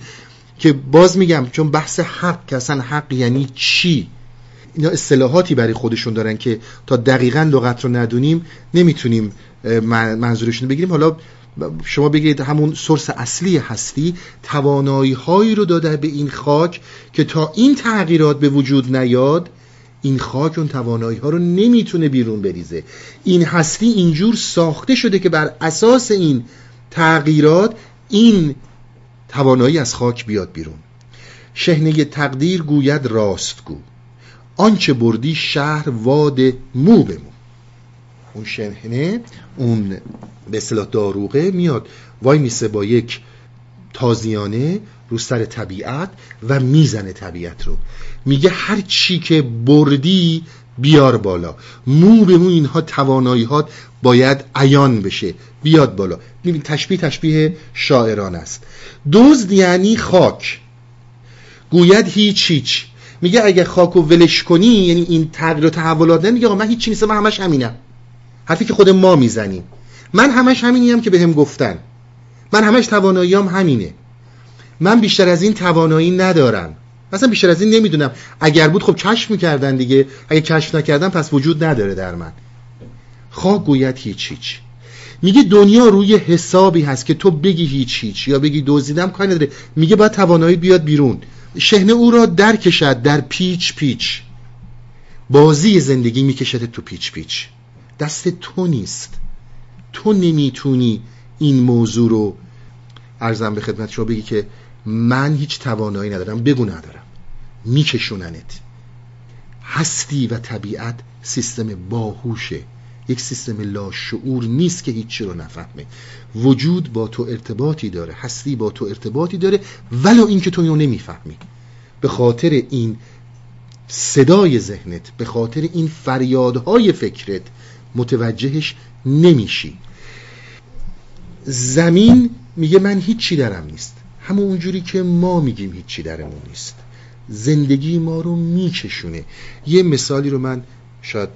که باز میگم چون بحث حق که اصلا حق یعنی چی؟ اینا اصطلاحاتی برای خودشون دارن که تا دقیقا لغت رو ندونیم نمی‌تونیم منظورشون بگیریم. حالا شما بگید همون سرس اصلی هستی توانایی هایی رو داده به این خاک که تا این تغییرات به وجود نیاد این خاک اون توانایی ها رو نمی‌تونه بیرون بریزه. این هستی اینجور ساخته شده که بر اساس این تغییرات این توانایی از خاک بیاد بیرون. شهنه تقدیر گوید راست گو. آنچه بردی شهر واد مو به مو اون شهنه اون به اصطلاح داروغه میاد. وای میسه با یک تازیانه رو سر طبیعت و می‌زنه طبیعت رو. میگه هر چی که بردی بیار بالا. مو به مو اینها توانایی ها باید عیان بشه. بیاد بالا. ببین تشبیه تشبیه شاعران است. دزد یعنی خاک. گوید هیچ هیچ. میگه اگه خاک و ولش کنی یعنی این تغییر و تحولات میگه آقا من هیچ نیستم من همش همینم. حرفی که خود ما می‌زنیم. من همش همینیم که بهم گفتن. من همش تواناییام همینه. من بیشتر از این توانایی ندارم. مثلا بیشتر از این نمی‌دونم. اگر بود خب کشف می‌کردن دیگه. اگه کشف نکردن پس وجود نداره در من. خاک گوید هیچ هیچ. میگه دنیا روی حسابی هست که تو بگی هیچ هیچ یا بگی دزدیدم کاری نداره. میگه باید توانایی بیاد بیرون. شهنه او را در کشد در پیچ پیچ. بازی زندگی می‌کشد تو پیچ پیچ. دست تو نیست. تو نمی‌تونی این موضوع رو ارزم به خدمت شما بگی که من هیچ توانایی ندارم. بگو ندارم. میکشوننت هستی و طبیعت سیستم باهوشه. یک سیستم لاشعور نیست که هیچی رو نفهمه. وجود با تو ارتباطی داره هستی با تو ارتباطی داره ولو اینکه تو اینو نمی‌فهمی. به خاطر این صدای ذهنت به خاطر این فریادهای فکرت متوجهش نمیشی. زمین میگه من هیچی درم نیست. همون اونجوری که ما میگیم هیچی درمون نیست. زندگی ما رو میکشونه یه مثالی رو من شاید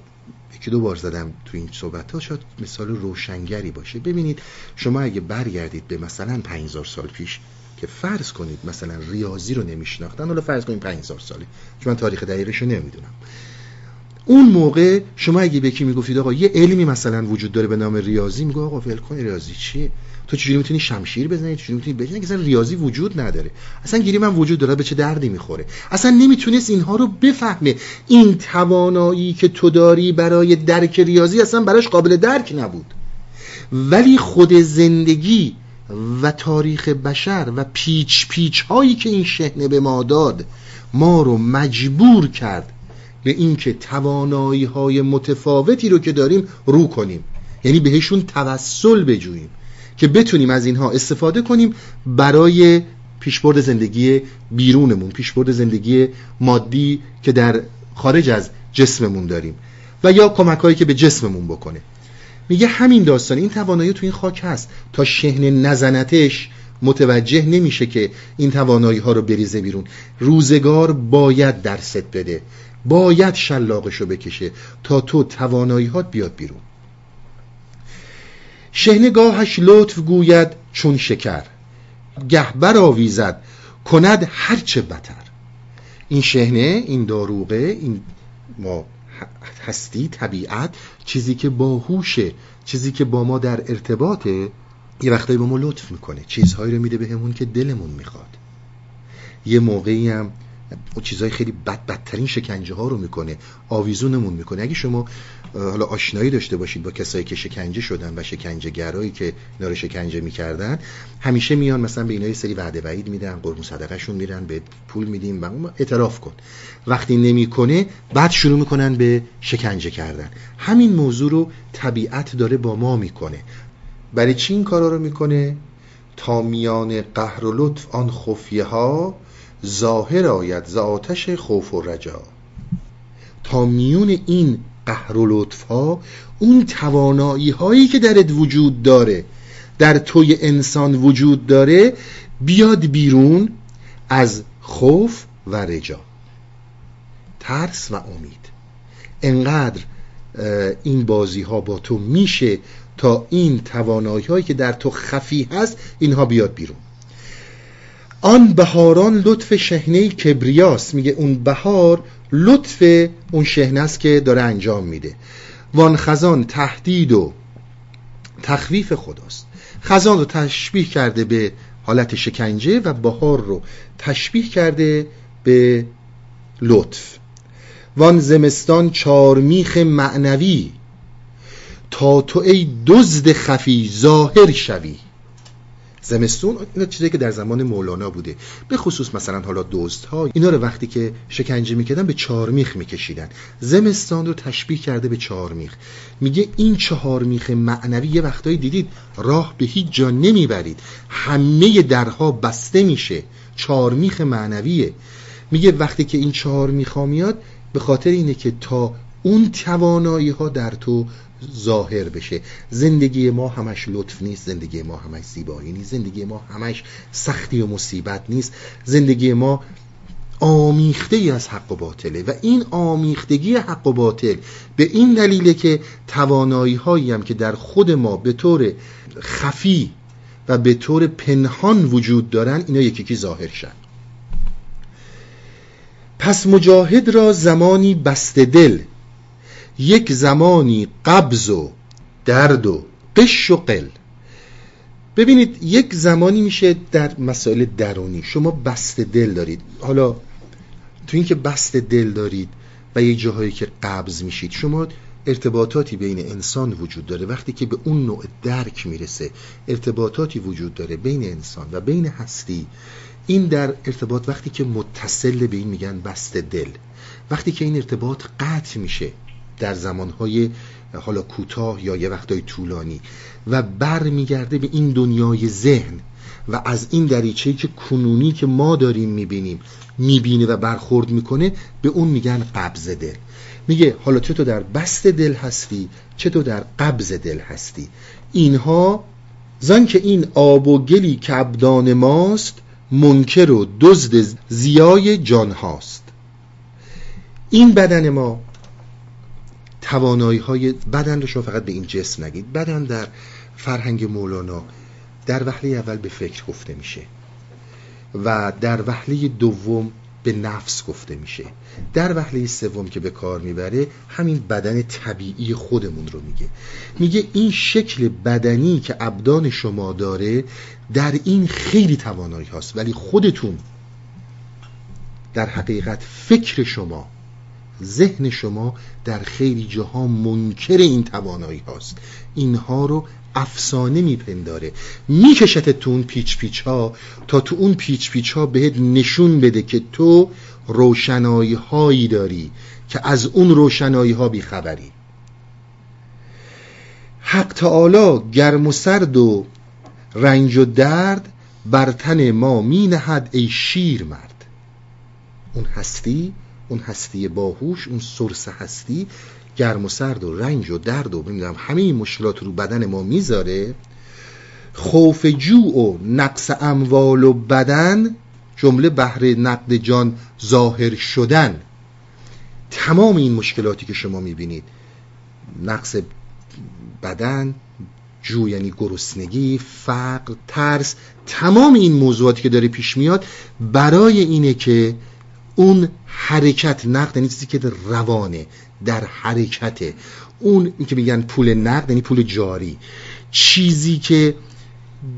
یکی دو بار زدم تو این صحبت ها شاید مثال روشنگری باشه. ببینید شما اگه برگردید به مثلا 5000 سال پیش که فرض کنید مثلا ریاضی رو نمیشناختن حالا فرض کنید 5000 ساله چون من تاریخ دقیقش رو نمی‌دونم. اون موقع شما اگه به کی می‌گفتید آقا یه علمی مثلا وجود داره به نام ریاضی میگه آقا ول کن ریاضی چیه تو چجوری می‌تونی شمشیر بزنی؟ چجوری می‌تونی بزنی اصلا ریاضی وجود نداره. اصلا گیری من وجود داره به چه دردی می‌خوره؟ اصلا نمی‌تونست اینها رو بفهمه. این توانایی که تو داری برای درک ریاضی اصلا براش قابل درک نبود. ولی خود زندگی و تاریخ بشر و پیچ پیچ هایی که این شهنه به ما داد ما رو مجبور کرد به اینکه توانایی های متفاوتی رو که داریم رو کنیم. یعنی بهشون توسل بجوییم که بتونیم از اینها استفاده کنیم برای پیشبرد زندگی بیرونمون پیشبرد زندگی مادی که در خارج از جسممون داریم. و یا کمک هایی که به جسممون بکنه. میگه همین داستان این توانایی تو این خاک هست. تا شهن نزنتش متوجه نمیشه که این توانایی ها رو بریزه بیرون. روزگار باید درست بده. باید شلاقش رو بکشه تا تو توانایی هات بیاد بیرون. شهنگاهش لطف گوید چون شکر. گه آویزد کند هرچه بتر. این شهنه این داروغه این ما هستی طبیعت چیزی که باهوشه چیزی که با ما در ارتباطه یه وقتایی به ما لطف می‌کنه. چیزهایی رو میده بهمون که دلمون می‌خواد. یه موقعی هم چیزهای خیلی بد بدترین شکنجه ها رو می‌کنه آویزونمون می‌کنه. اگه شما حالا آشنایی داشته باشید با کسایی که شکنجه شدن و شکنجه گرایی که اینا شکنجه می‌کردن همیشه میان مثلا به اینا یه سری وعده وعید میدن قربون صدقهشون میرن به پول میدیم و اعتراف کن. وقتی نمی‌کنه بعد شروع می‌کنن به شکنجه کردن. همین موضوع رو طبیعت داره با ما می‌کنه. برای چی این کارا رو می‌کنه؟ تا میان قهر و لطف آن خفیه ها ظاهر آید ز آتش خوف و رجا. تا میون این قهر و لطف ها اون توانایی هایی که درت وجود داره در توی انسان وجود داره بیاد بیرون از خوف و رجا. ترس و امید. انقدر این بازی ها با تو میشه تا این توانایی هایی که در تو خفی هست اینها بیاد بیرون. آن بهاران لطف شهنه کبریاست. میگه اون بهار لطف اون شهنه است که داره انجام میده. وان خزان تهدید و تخویف خداست. خزان رو تشبیه کرده به حالت شکنجه و بهار رو تشبیه کرده به لطف. وان زمستان چارمیخ معنوی تا تو ای دزد خفی ظاهر شوی. زمستون اینا چیزی که در زمان مولانا بوده. به خصوص مثلا حالا دوست ها اینا رو وقتی که شکنجه می‌کردن به چهارمیخ میکشیدن. زمستان رو تشبیه کرده به چهارمیخ. میگه این چهارمیخ معنوی یه وقتایی دیدید راه به هیچ جا نمی‌برید. همه درها بسته میشه. چهارمیخ معنویه. میگه وقتی که این چهارمیخ ها میاد به خاطر اینه که تا اون توانایی ها در تو ظاهر بشه. زندگی ما همش لطف نیست زندگی ما همش زیبایی نیست زندگی ما همش سختی و مصیبت نیست. زندگی ما آمیخته ای از حق و باطله و این آمیختگی حق و باطل به این دلیله که توانایی هایی هم که در خود ما به طور خفی و به طور پنهان وجود دارن اینا یکی یکی ظاهر شن. پس مجاهد را زمانی بست دل یک زمانی قبض و درد و قش و قل. ببینید یک زمانی میشه در مسائل درونی. شما بست دل دارید. حالا تو اینکه بست دل دارید و یه جاهایی که قبض میشید شما ارتباطاتی بین انسان وجود داره. وقتی که به اون نوع درک می‌رسه ارتباطاتی وجود داره بین انسان و بین هستی این در ارتباط وقتی که متصل به این میگن بست دل وقتی که این ارتباط قطع میشه در زمانهای حالا کوتاه یا یه وقتای طولانی. و بر میگرده به این دنیای ذهن و از این دریچه که کنونی که ما داریم می‌بینیم می‌بینه و برخورد می‌کنه به اون میگن قبض دل. میگه حالا چه تو در بست دل هستی چه تو در قبض دل هستی. اینها زن که این آب و گلی که ابدان ماست منکر و دزد زیای جان هاست. این بدن ما توانایی های بدن رو شما فقط به این جسم نگید. بدن در فرهنگ مولانا در وحله اول به فکر گفته میشه و در وحله دوم به نفس گفته میشه. در وحله سوم که به کار می‌بره همین بدن طبیعی خودمون رو میگه. میگه این شکل بدنی که ابدان شما داره در این خیلی توانایی هاست ولی خودتون در حقیقت فکر شما ذهن شما در خیلی جاها منکر این توانایی هاست. اینها رو افسانه میپنداره. میکشت تو اون پیچ پیچ ها تا تو اون پیچ پیچ ها بهت نشون بده که تو روشنایی هایی داری که از اون روشنایی ها بیخبری. حق تعالی گرم و سرد و رنج و درد بر تن ما می نهد ای شیر مرد اون هستی؟ اون هستی باهوش اون سرس هستی گرم و سرد و رنج و درد و نمی‌دونم همه این مشکلات رو بدن ما می‌ذاره. خوف جو و نقص اموال و بدن جمله بهره نقد جان ظاهر شدن. تمام این مشکلاتی که شما می‌بینید نقص بدن جو یعنی گرسنگی فقر ترس تمام این موضوعاتی که داره پیش میاد برای اینه که اون حرکت نقد یعنی چیزی که روانه در حرکته. اون که میگن پول نقد یعنی پول جاری. چیزی که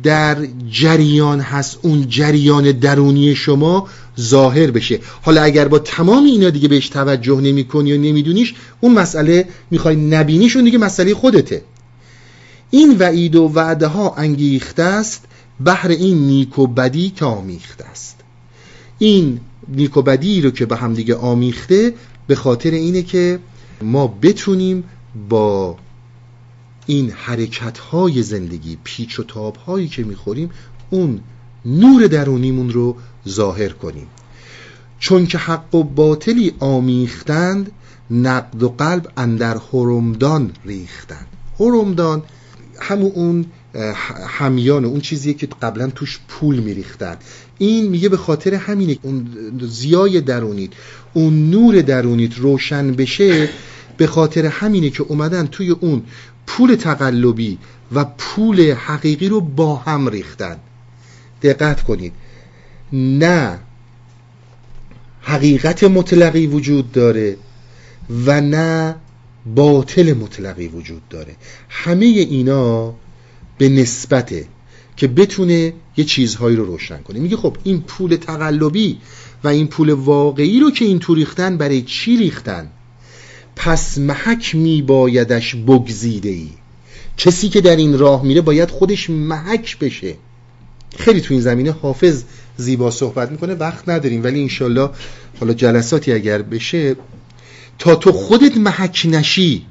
در جریان هست اون جریان درونی شما ظاهر بشه. حالا اگر با تمام اینا دیگه بهش توجه نمی کنی و نمیدونیش اون مسئله می‌خوای نبینیش اون دیگه مسئله خودته. این وعید و وعده ها انگیخته است بهر این نیک و بدی که آمیخته است. این نیک و بدی رو که به هم دیگه آمیخته به خاطر اینه که ما بتونیم با این حرکت های زندگی پیچ و تاب هایی که می‌خوریم اون نور درونیمون رو ظاهر کنیم. چون که حق و باطلی آمیختند نقد و قلب اندر هرمدان ریختند. هرمدان همون اون همیان اون چیزیه که قبلا توش پول میریختن. این میگه به خاطر همینه اون زیای درونیت اون نور درونیت روشن بشه به خاطر همینه که اومدن توی اون پول تقلبی و پول حقیقی رو با هم ریختن. دقت کنید. نه حقیقت مطلقی وجود داره و نه باطل مطلقی وجود داره. همه اینا به نسبته که بتونه یه چیزهایی رو روشن کنه. میگه خب این پول تقلبی و این پول واقعی رو که این تو ریختن برای چی ریختن؟ پس محک میبایدش بگزیده ای کسی که در این راه میره باید خودش محک بشه. خیلی تو این زمینه حافظ زیبا صحبت می‌کنه وقت نداریم ولی انشالله حالا جلساتی اگر بشه تا تو خودت محک نشی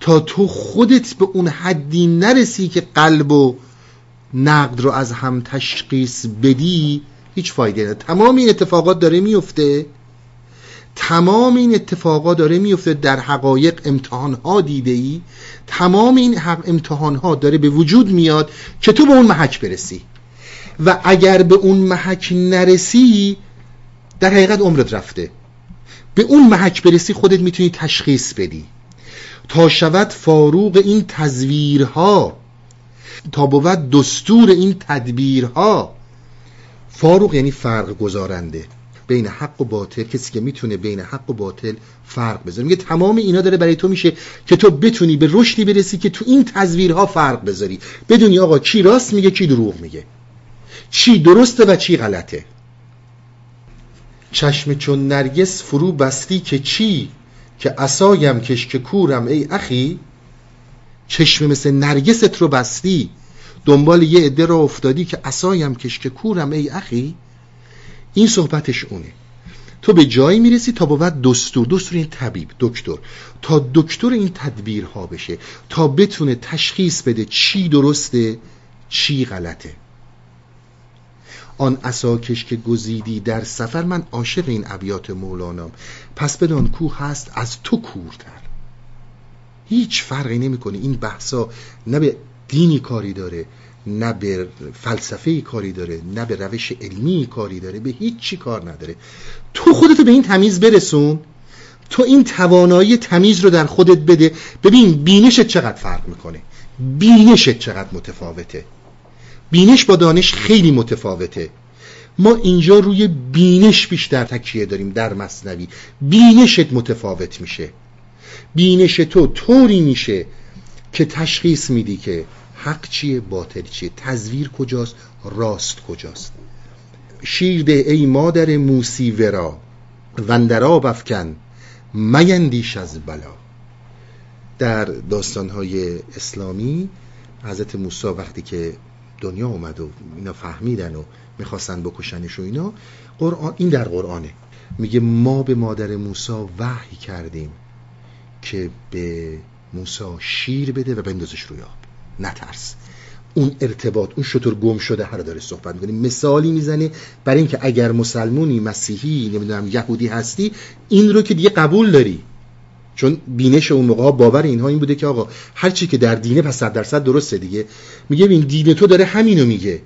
تا تو خودت به اون حدی نرسی که قلب و نقد رو از هم تشخیص بدی هیچ فایده نداره تمام این اتفاقات داره میفته. تمام این اتفاقات داره میفته در حقایق امتحان ها دیده ای تمام این امتحان ها داره به وجود میاد که تو به اون محک برسی. و اگر به اون محک نرسی در حقیقت عمرت رفته. به اون محک برسی خودت می‌تونی تشخیص بدی. تا شود فاروق این تزویرها تا بود دستور این تدبیرها. فاروق یعنی فرق گذارنده بین حق و باطل. کسی که می‌تونه بین حق و باطل فرق بذاره. میگه تمام اینا داره برای تو میشه که تو بتونی به رشدی برسی که تو این تصویرها فرق بذاری. بدونی آقا کی راست میگه کی دروغ میگه. چی درسته و چی غلطه. چشم چون نرگس فرو بستی که چی؟ که اسایم کش که کورم ای اخی چشم مثل نرگست رو بستی دنبال یه عده را افتادی که اسایم کش که کورم ای اخی. این صحبتش اونه. تو به جایی می‌رسی تا بود دستور دستور این طبیب دکتر. تا دکتر این تدبیرها بشه تا بتونه تشخیص بده چی درسته چی غلطه. آن اساکش که گزیدی در سفر من عاشق این ابیات مولانام. پس بدان کو هست از تو کورتر. هیچ فرقی نمی‌کنه. این بحثا نه به دینی کاری داره نه به فلسفه کاری داره نه به روش علمی کاری داره به هیچ چی کار نداره. تو خودتو به این تمیز برسون. تو این توانایی تمیز رو در خودت بده. ببین بینشت چقدر فرق می‌کنه. بینشت چقدر متفاوته. بینش با دانش خیلی متفاوته. ما اینجا روی بینش بیشتر تکیه داریم در مصنوی. بینشت متفاوت میشه. بینش تو طوری میشه که تشخیص میدی که حق چیه باطل چیه تزویر کجاست راست کجاست. شیر ای مادر موسی ورا وندرا بفکن میندیش از بلا. در داستانهای اسلامی حضرت موسی وقتی که دنیا اومد و اینا فهمیدن و می‌خواستن بکشنش و اینا قرآن این در قرآنه. میگه ما به مادر موسی وحی کردیم که به موسی شیر بده و بندازش روی آب. نترس. اون ارتباط اون شطور گم شده هر داره صحبت می‌کنه. مثالی می‌زنه برای اینکه اگر مسلمونی مسیحی نمی‌دونم یهودی هستی این رو که دیگه قبول داری. چون بینش اون موقع باور اینها این بوده که آقا هر چی که در دینه پس صد درصد درسته دیگه. میگه این دین تو داره همینو میگه.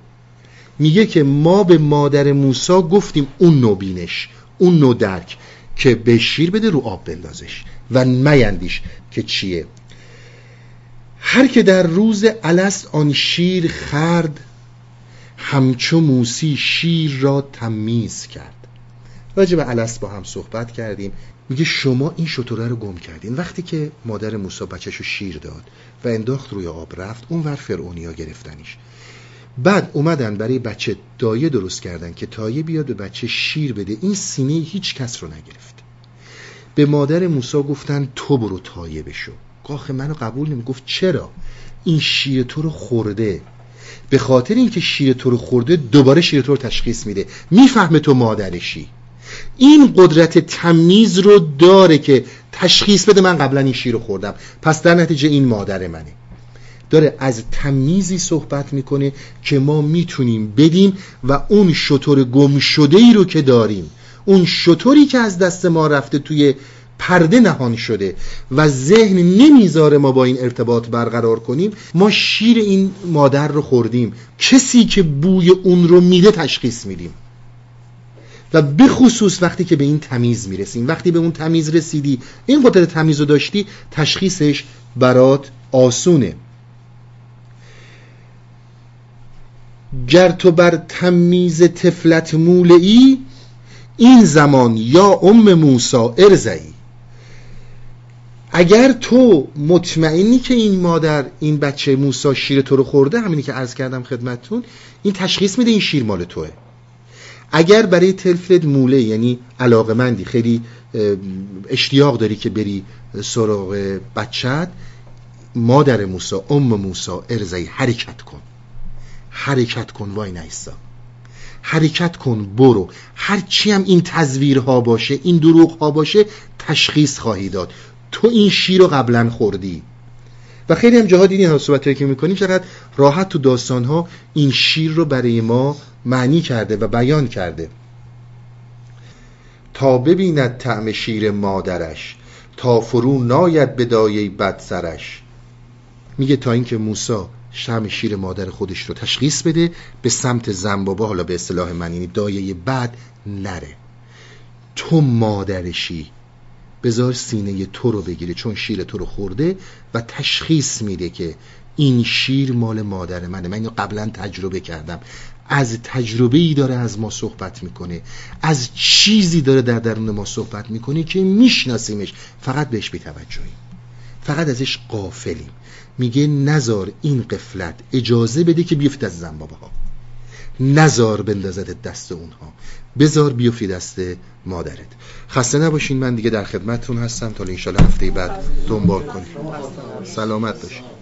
میگه که ما به مادر موسی گفتیم اون نوع بینش اون نوع درک که به شیر بده رو آب بندازش و میندیش که چیه. هر که در روز الست آن شیر خرد همچو موسی شیر را تمیز کرد. راجع به الست با هم صحبت کردیم. میگه شما این شطوره رو گم کردین. وقتی که مادر موسی بچهش رو شیر داد و انداخت روی آب رفت اون ور فرعونیا گرفتنش بعد اومدن برای بچه دایه درست کردن که تایه بیاد به بچه شیر بده. این سینه هیچ کس رو نگرفت. به مادر موسا گفتن تو برو تایه بشو. قاخ منو قبول نمی گفت چرا؟ این شیر تو رو خورده. به خاطر اینکه شیر تو رو خورده دوباره شیر تو رو تشخیص میده. می‌فهمه تو مادرشی. این قدرت تمیز رو داره که تشخیص بده من قبلا این شیر رو خوردم. پس در نتیجه این مادر منه. داره از تمیزی صحبت می‌کنه که ما می‌تونیم بدیم و اون شطور گم شده ای رو که داریم اون شطوری که از دست ما رفته توی پرده نهان شده و ذهن نمی‌ذاره ما با این ارتباط برقرار کنیم ما شیر این مادر رو خوردیم. کسی که بوی اون رو میده تشخیص میدیم. و به خصوص وقتی که به این تمیز می‌رسیم. وقتی به اون تمیز رسیدی این قدرت تمیز رو داشتی تشخیصش برات آسونه. گر تو بر تمیز تفلت مولعی این زمان یا ام موسا ارزعی اگر تو مطمئنی که این مادر این بچه موسا شیر تو رو خورده همینی که عرض کردم خدمتتون این تشخیص میده این شیر مال توه. اگر برای تلفلت موله یعنی علاقمندی خیلی اشتیاق داری که بری سراغ بچت مادر موسا ام موسا ارزعی حرکت کن. حرکت کن وای نیستا حرکت کن برو. هرچی هم این تزویرها باشه این دروغ باشه تشخیص خواهی داد. تو این شیر رو قبلا خوردی. و خیلی هم جاها دیدین صحبت که می‌کنیم چقدر راحت تو داستان ها این شیر رو برای ما معنی کرده و بیان کرده. تا ببیند طعم شیر مادرش تا فرو ناید به دایه بد سرش. میگه تا اینکه موسا شم شیر مادر خودش رو تشخیص بده به سمت زنبابا حالا به اصطلاح من یعنی دایه بد نره. تو مادرشی. بذار سینه تو رو بگیره چون شیر تو رو خورده و تشخیص میده که این شیر مال مادر منه. من قبلا تجربه کردم. از تجربه ای داره از ما صحبت می‌کنه. از چیزی داره در درون ما صحبت می‌کنه که میشناسیمش. فقط بهش بیتوجهیم. فقط ازش قافلیم میگه نزار این قفلت. اجازه بده که بیفت از زنبابه ها نزار بندازد دست اونها. بزار بیفتی دست مادرت. خسته نباشین من دیگه در خدمتتون هستم. تا انشالله هفته بعد دنبال کنیم. سلامت باشین.